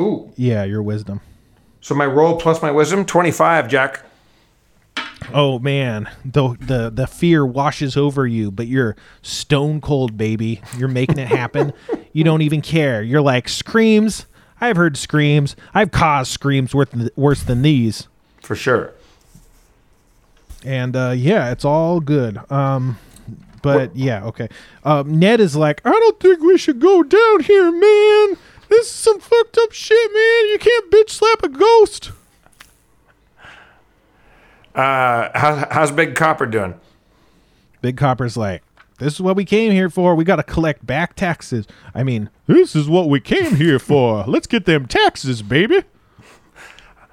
ooh, Yeah, your wisdom. So my roll plus my wisdom, 25, Jack. Oh man, the the the fear washes over you, but you're stone cold, baby. You're making it happen. <laughs> you don't even care. You're like screams. I've heard screams. I've caused screams worse than, worse than these. For sure. And uh, yeah, it's all good. Um, but yeah, okay. Um, Ned is like, I don't think we should go down here, man. This is some fucked up shit, man. You can't bitch slap a ghost. Uh, how, how's Big Copper doing? Big Copper's like, this is what we came here for. We got to collect back taxes. I mean, this is what we came here for. <laughs> Let's get them taxes, baby.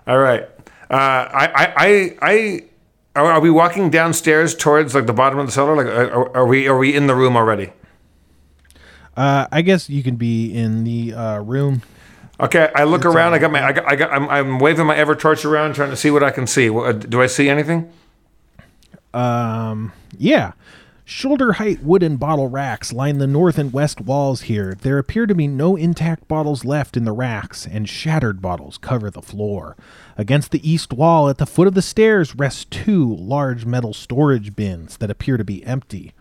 All right. Uh, I, I, I, I are, are we walking downstairs towards like the bottom of the cellar? Like, are, are we, are we in the room already? Uh, I guess you can be in the uh, room. Okay, I look around. I got my, I got, I got, I'm, I'm waving my ever torch around, trying to see what I can see. What, do I see anything? Um, yeah. Shoulder height wooden bottle racks line the north and west walls here. There appear to be no intact bottles left in the racks, and shattered bottles cover the floor. Against the east wall, at the foot of the stairs, rest two large metal storage bins that appear to be empty.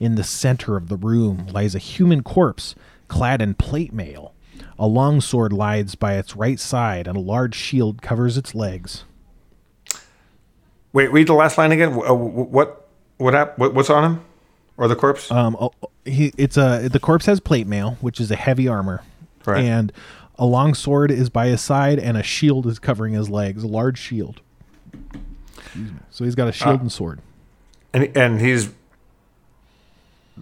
In the center of the room lies a human corpse clad in plate mail. A long sword lies by its right side, and a large shield covers its legs. Wait, read the last line again. Uh, What, what, hap- what's on him, or the corpse? Um, oh, he, it's a the corpse has plate mail, which is a heavy armor, Right. and a long sword is by his side, and a shield is covering his legs, a large shield. Excuse me. So he's got a shield and sword. and and he's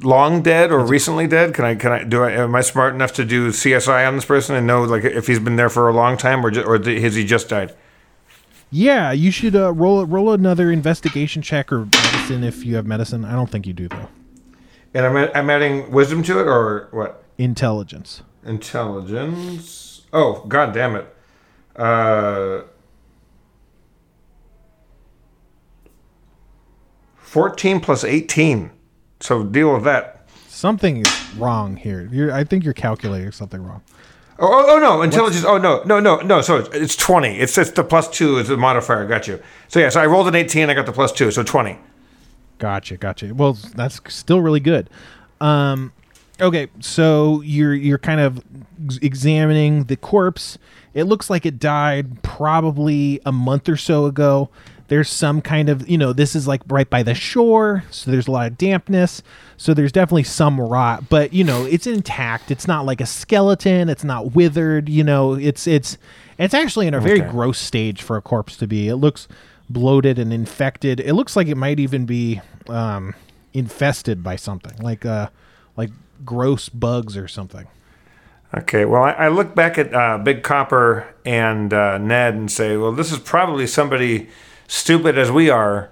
long dead or recently dead. Can I can I do I am I smart enough to do CSI on this person and know like if he's been there for a long time or ju- or has he just died? Yeah, you should uh, roll roll another investigation check or medicine if you have medicine. I don't think you do though. And I'm I'm adding wisdom to it or what? Intelligence. Intelligence. Oh god damn it. Uh. 14 plus 18. So deal with that. Something is wrong here. You're, I think you're calculating something wrong. Oh, oh, oh no, intelligence. Oh no, no, no, no. So it's, it's twenty. It's it's the plus two is the modifier. Got you. So yeah, so I rolled an eighteen. I got the plus two, so twenty. Gotcha, gotcha. Well, that's still really good. Um, okay, so you're you're kind of examining the corpse. It looks like it died probably a month or so ago. There's some kind of, you know, this is like right by the shore, so there's a lot of dampness. So there's definitely some rot, but you know, it's intact. It's not like a skeleton. It's not withered. You know, it's it's it's actually in a very Okay. gross stage for a corpse to be. It looks bloated and infected. It looks like it might even be um, infested by something, like uh, like gross bugs or something. Okay. Well, I, I look back at uh, Big Copper and uh, Ned and say, well, this is probably somebody stupid as we are.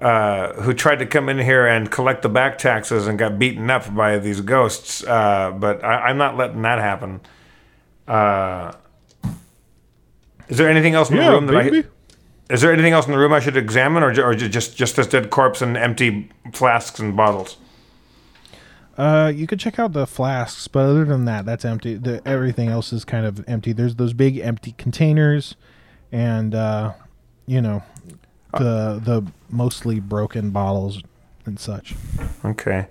Uh, who tried to come in here and collect the back taxes and got beaten up by these ghosts? Uh, but I, I'm not letting that happen. Uh, is there anything else in the room that I? Is there anything else in the room I should examine, or, or just just this dead corpse and empty flasks and bottles? Uh, you could check out the flasks, but other than that, that's empty. The, everything else is kind of empty. There's those big empty containers, and uh, you know, the the mostly broken bottles and such. Okay.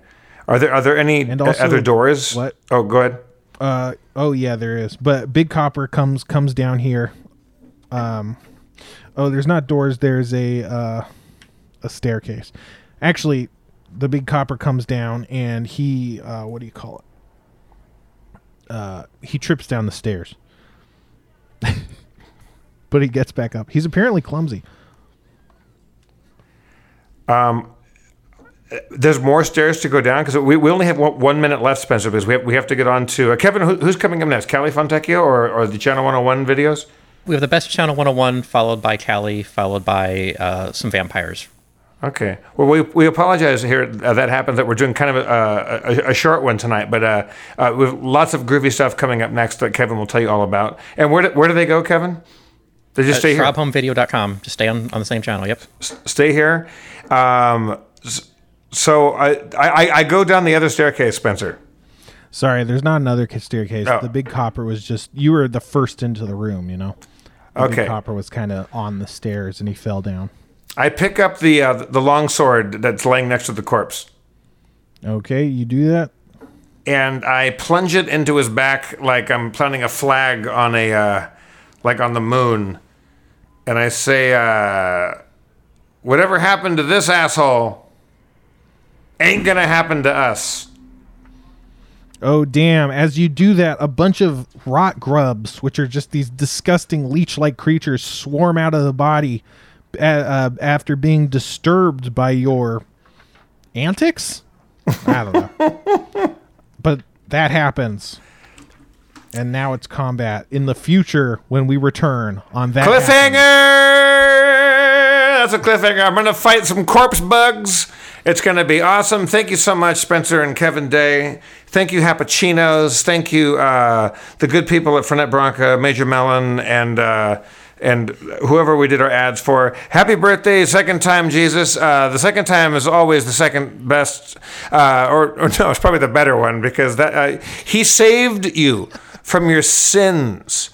Are there are there any also- other doors? what? Oh, go ahead. Uh oh yeah, there is. But Big Copper comes comes down here. Um oh, there's not doors. There's a uh a staircase. Actually, the Big Copper comes down and he uh what do you call it? Uh he trips down the stairs. <laughs> but he gets back up. He's apparently clumsy. There's more stairs to go down because we, we only have one, one minute left, Spencer. Because we have we have to get on to uh, Kevin. Who, who's coming up next? Callie Fontecchio or, or the Channel 101 videos? We have the best channel 101, followed by Cali, followed by uh, some vampires. Okay. Well, we, we apologize here uh, that happened that we're doing kind of a, a, a short one tonight, but uh, uh, we have lots of groovy stuff coming up next that Kevin will tell you all about. And where do, where do they go, Kevin? They just At stay here. ShrubHomeVideo.com. Just stay on, on the same channel. Yep. stay here. Um, so I, I I go down the other staircase, Spencer. Sorry, there's not another staircase. Oh. The Big Copper was just you were the first into the room, you know. Think Okay. Copper was kind of on the stairs and he fell down. I pick up the uh, the long sword that's laying next to the corpse, Okay, you do that. and I plunge it into his back like I'm planting a flag on a uh, like on the moon, and I say, uh, "Whatever happened to this asshole ain't gonna happen to us." Oh damn! As you do that, a bunch of rot grubs, which are just these disgusting leech-like creatures, swarm out of the body uh, after being disturbed by your antics. I don't know, <laughs> but that happens, and now it's combat. In the future, when we return on that Cliffhanger! That's a cliffhanger. I'm going to fight some corpse bugs. It's going to be awesome. Thank you so much, Spencer and Kevin Day. Thank you, Happuccinos. Thank you, uh, the good people at Fernet Branca, Major Mellon, and uh, and whoever we did our ads for. Happy birthday, second time, Jesus. Uh, the second time is always the second best, uh, or, or <laughs> no, it's probably the better one because that uh, he saved you from your sins.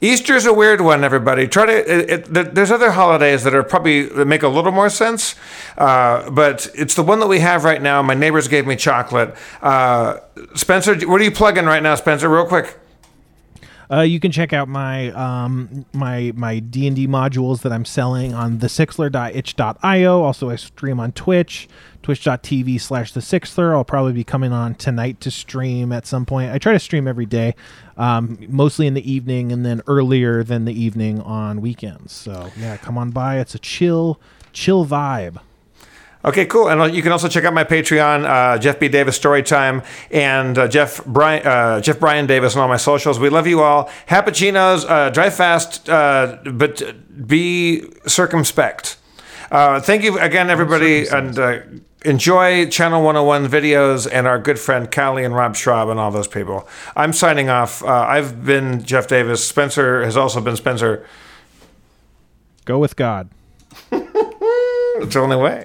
Easter's a weird one, everybody. Try to. It, it, there's other holidays that are probably that make a little more sense, uh, but it's the one that we have right now. My neighbors gave me chocolate. Uh, Spencer, what are you plugging right now, Spencer? Real quick. Uh, you can check out my um, my my D and D modules that I'm selling on thesixler.itch.io. Also, I stream on Twitch, twitch.tv slash the Sixler. I'll probably be coming on tonight to stream at some point. I try to stream every day, um, mostly in the evening and then earlier than the evening on weekends. So yeah, come on by. It's a chill chill vibe. Okay, cool. And you can also check out my Patreon, uh, Jeff B. Davis Storytime, and uh, Jeff Brian uh, Jeff Brian Davis on all my socials. We love you all. Happuccinos, uh, drive fast, uh, but be circumspect. Uh, thank you again, everybody, and uh, enjoy Channel 101 videos and our good friend Callie and Rob Schrab and all those people. I'm signing off. Uh, I've been Jeff Davis. Spencer has also been Spencer. Go with God. <laughs> It's the only way.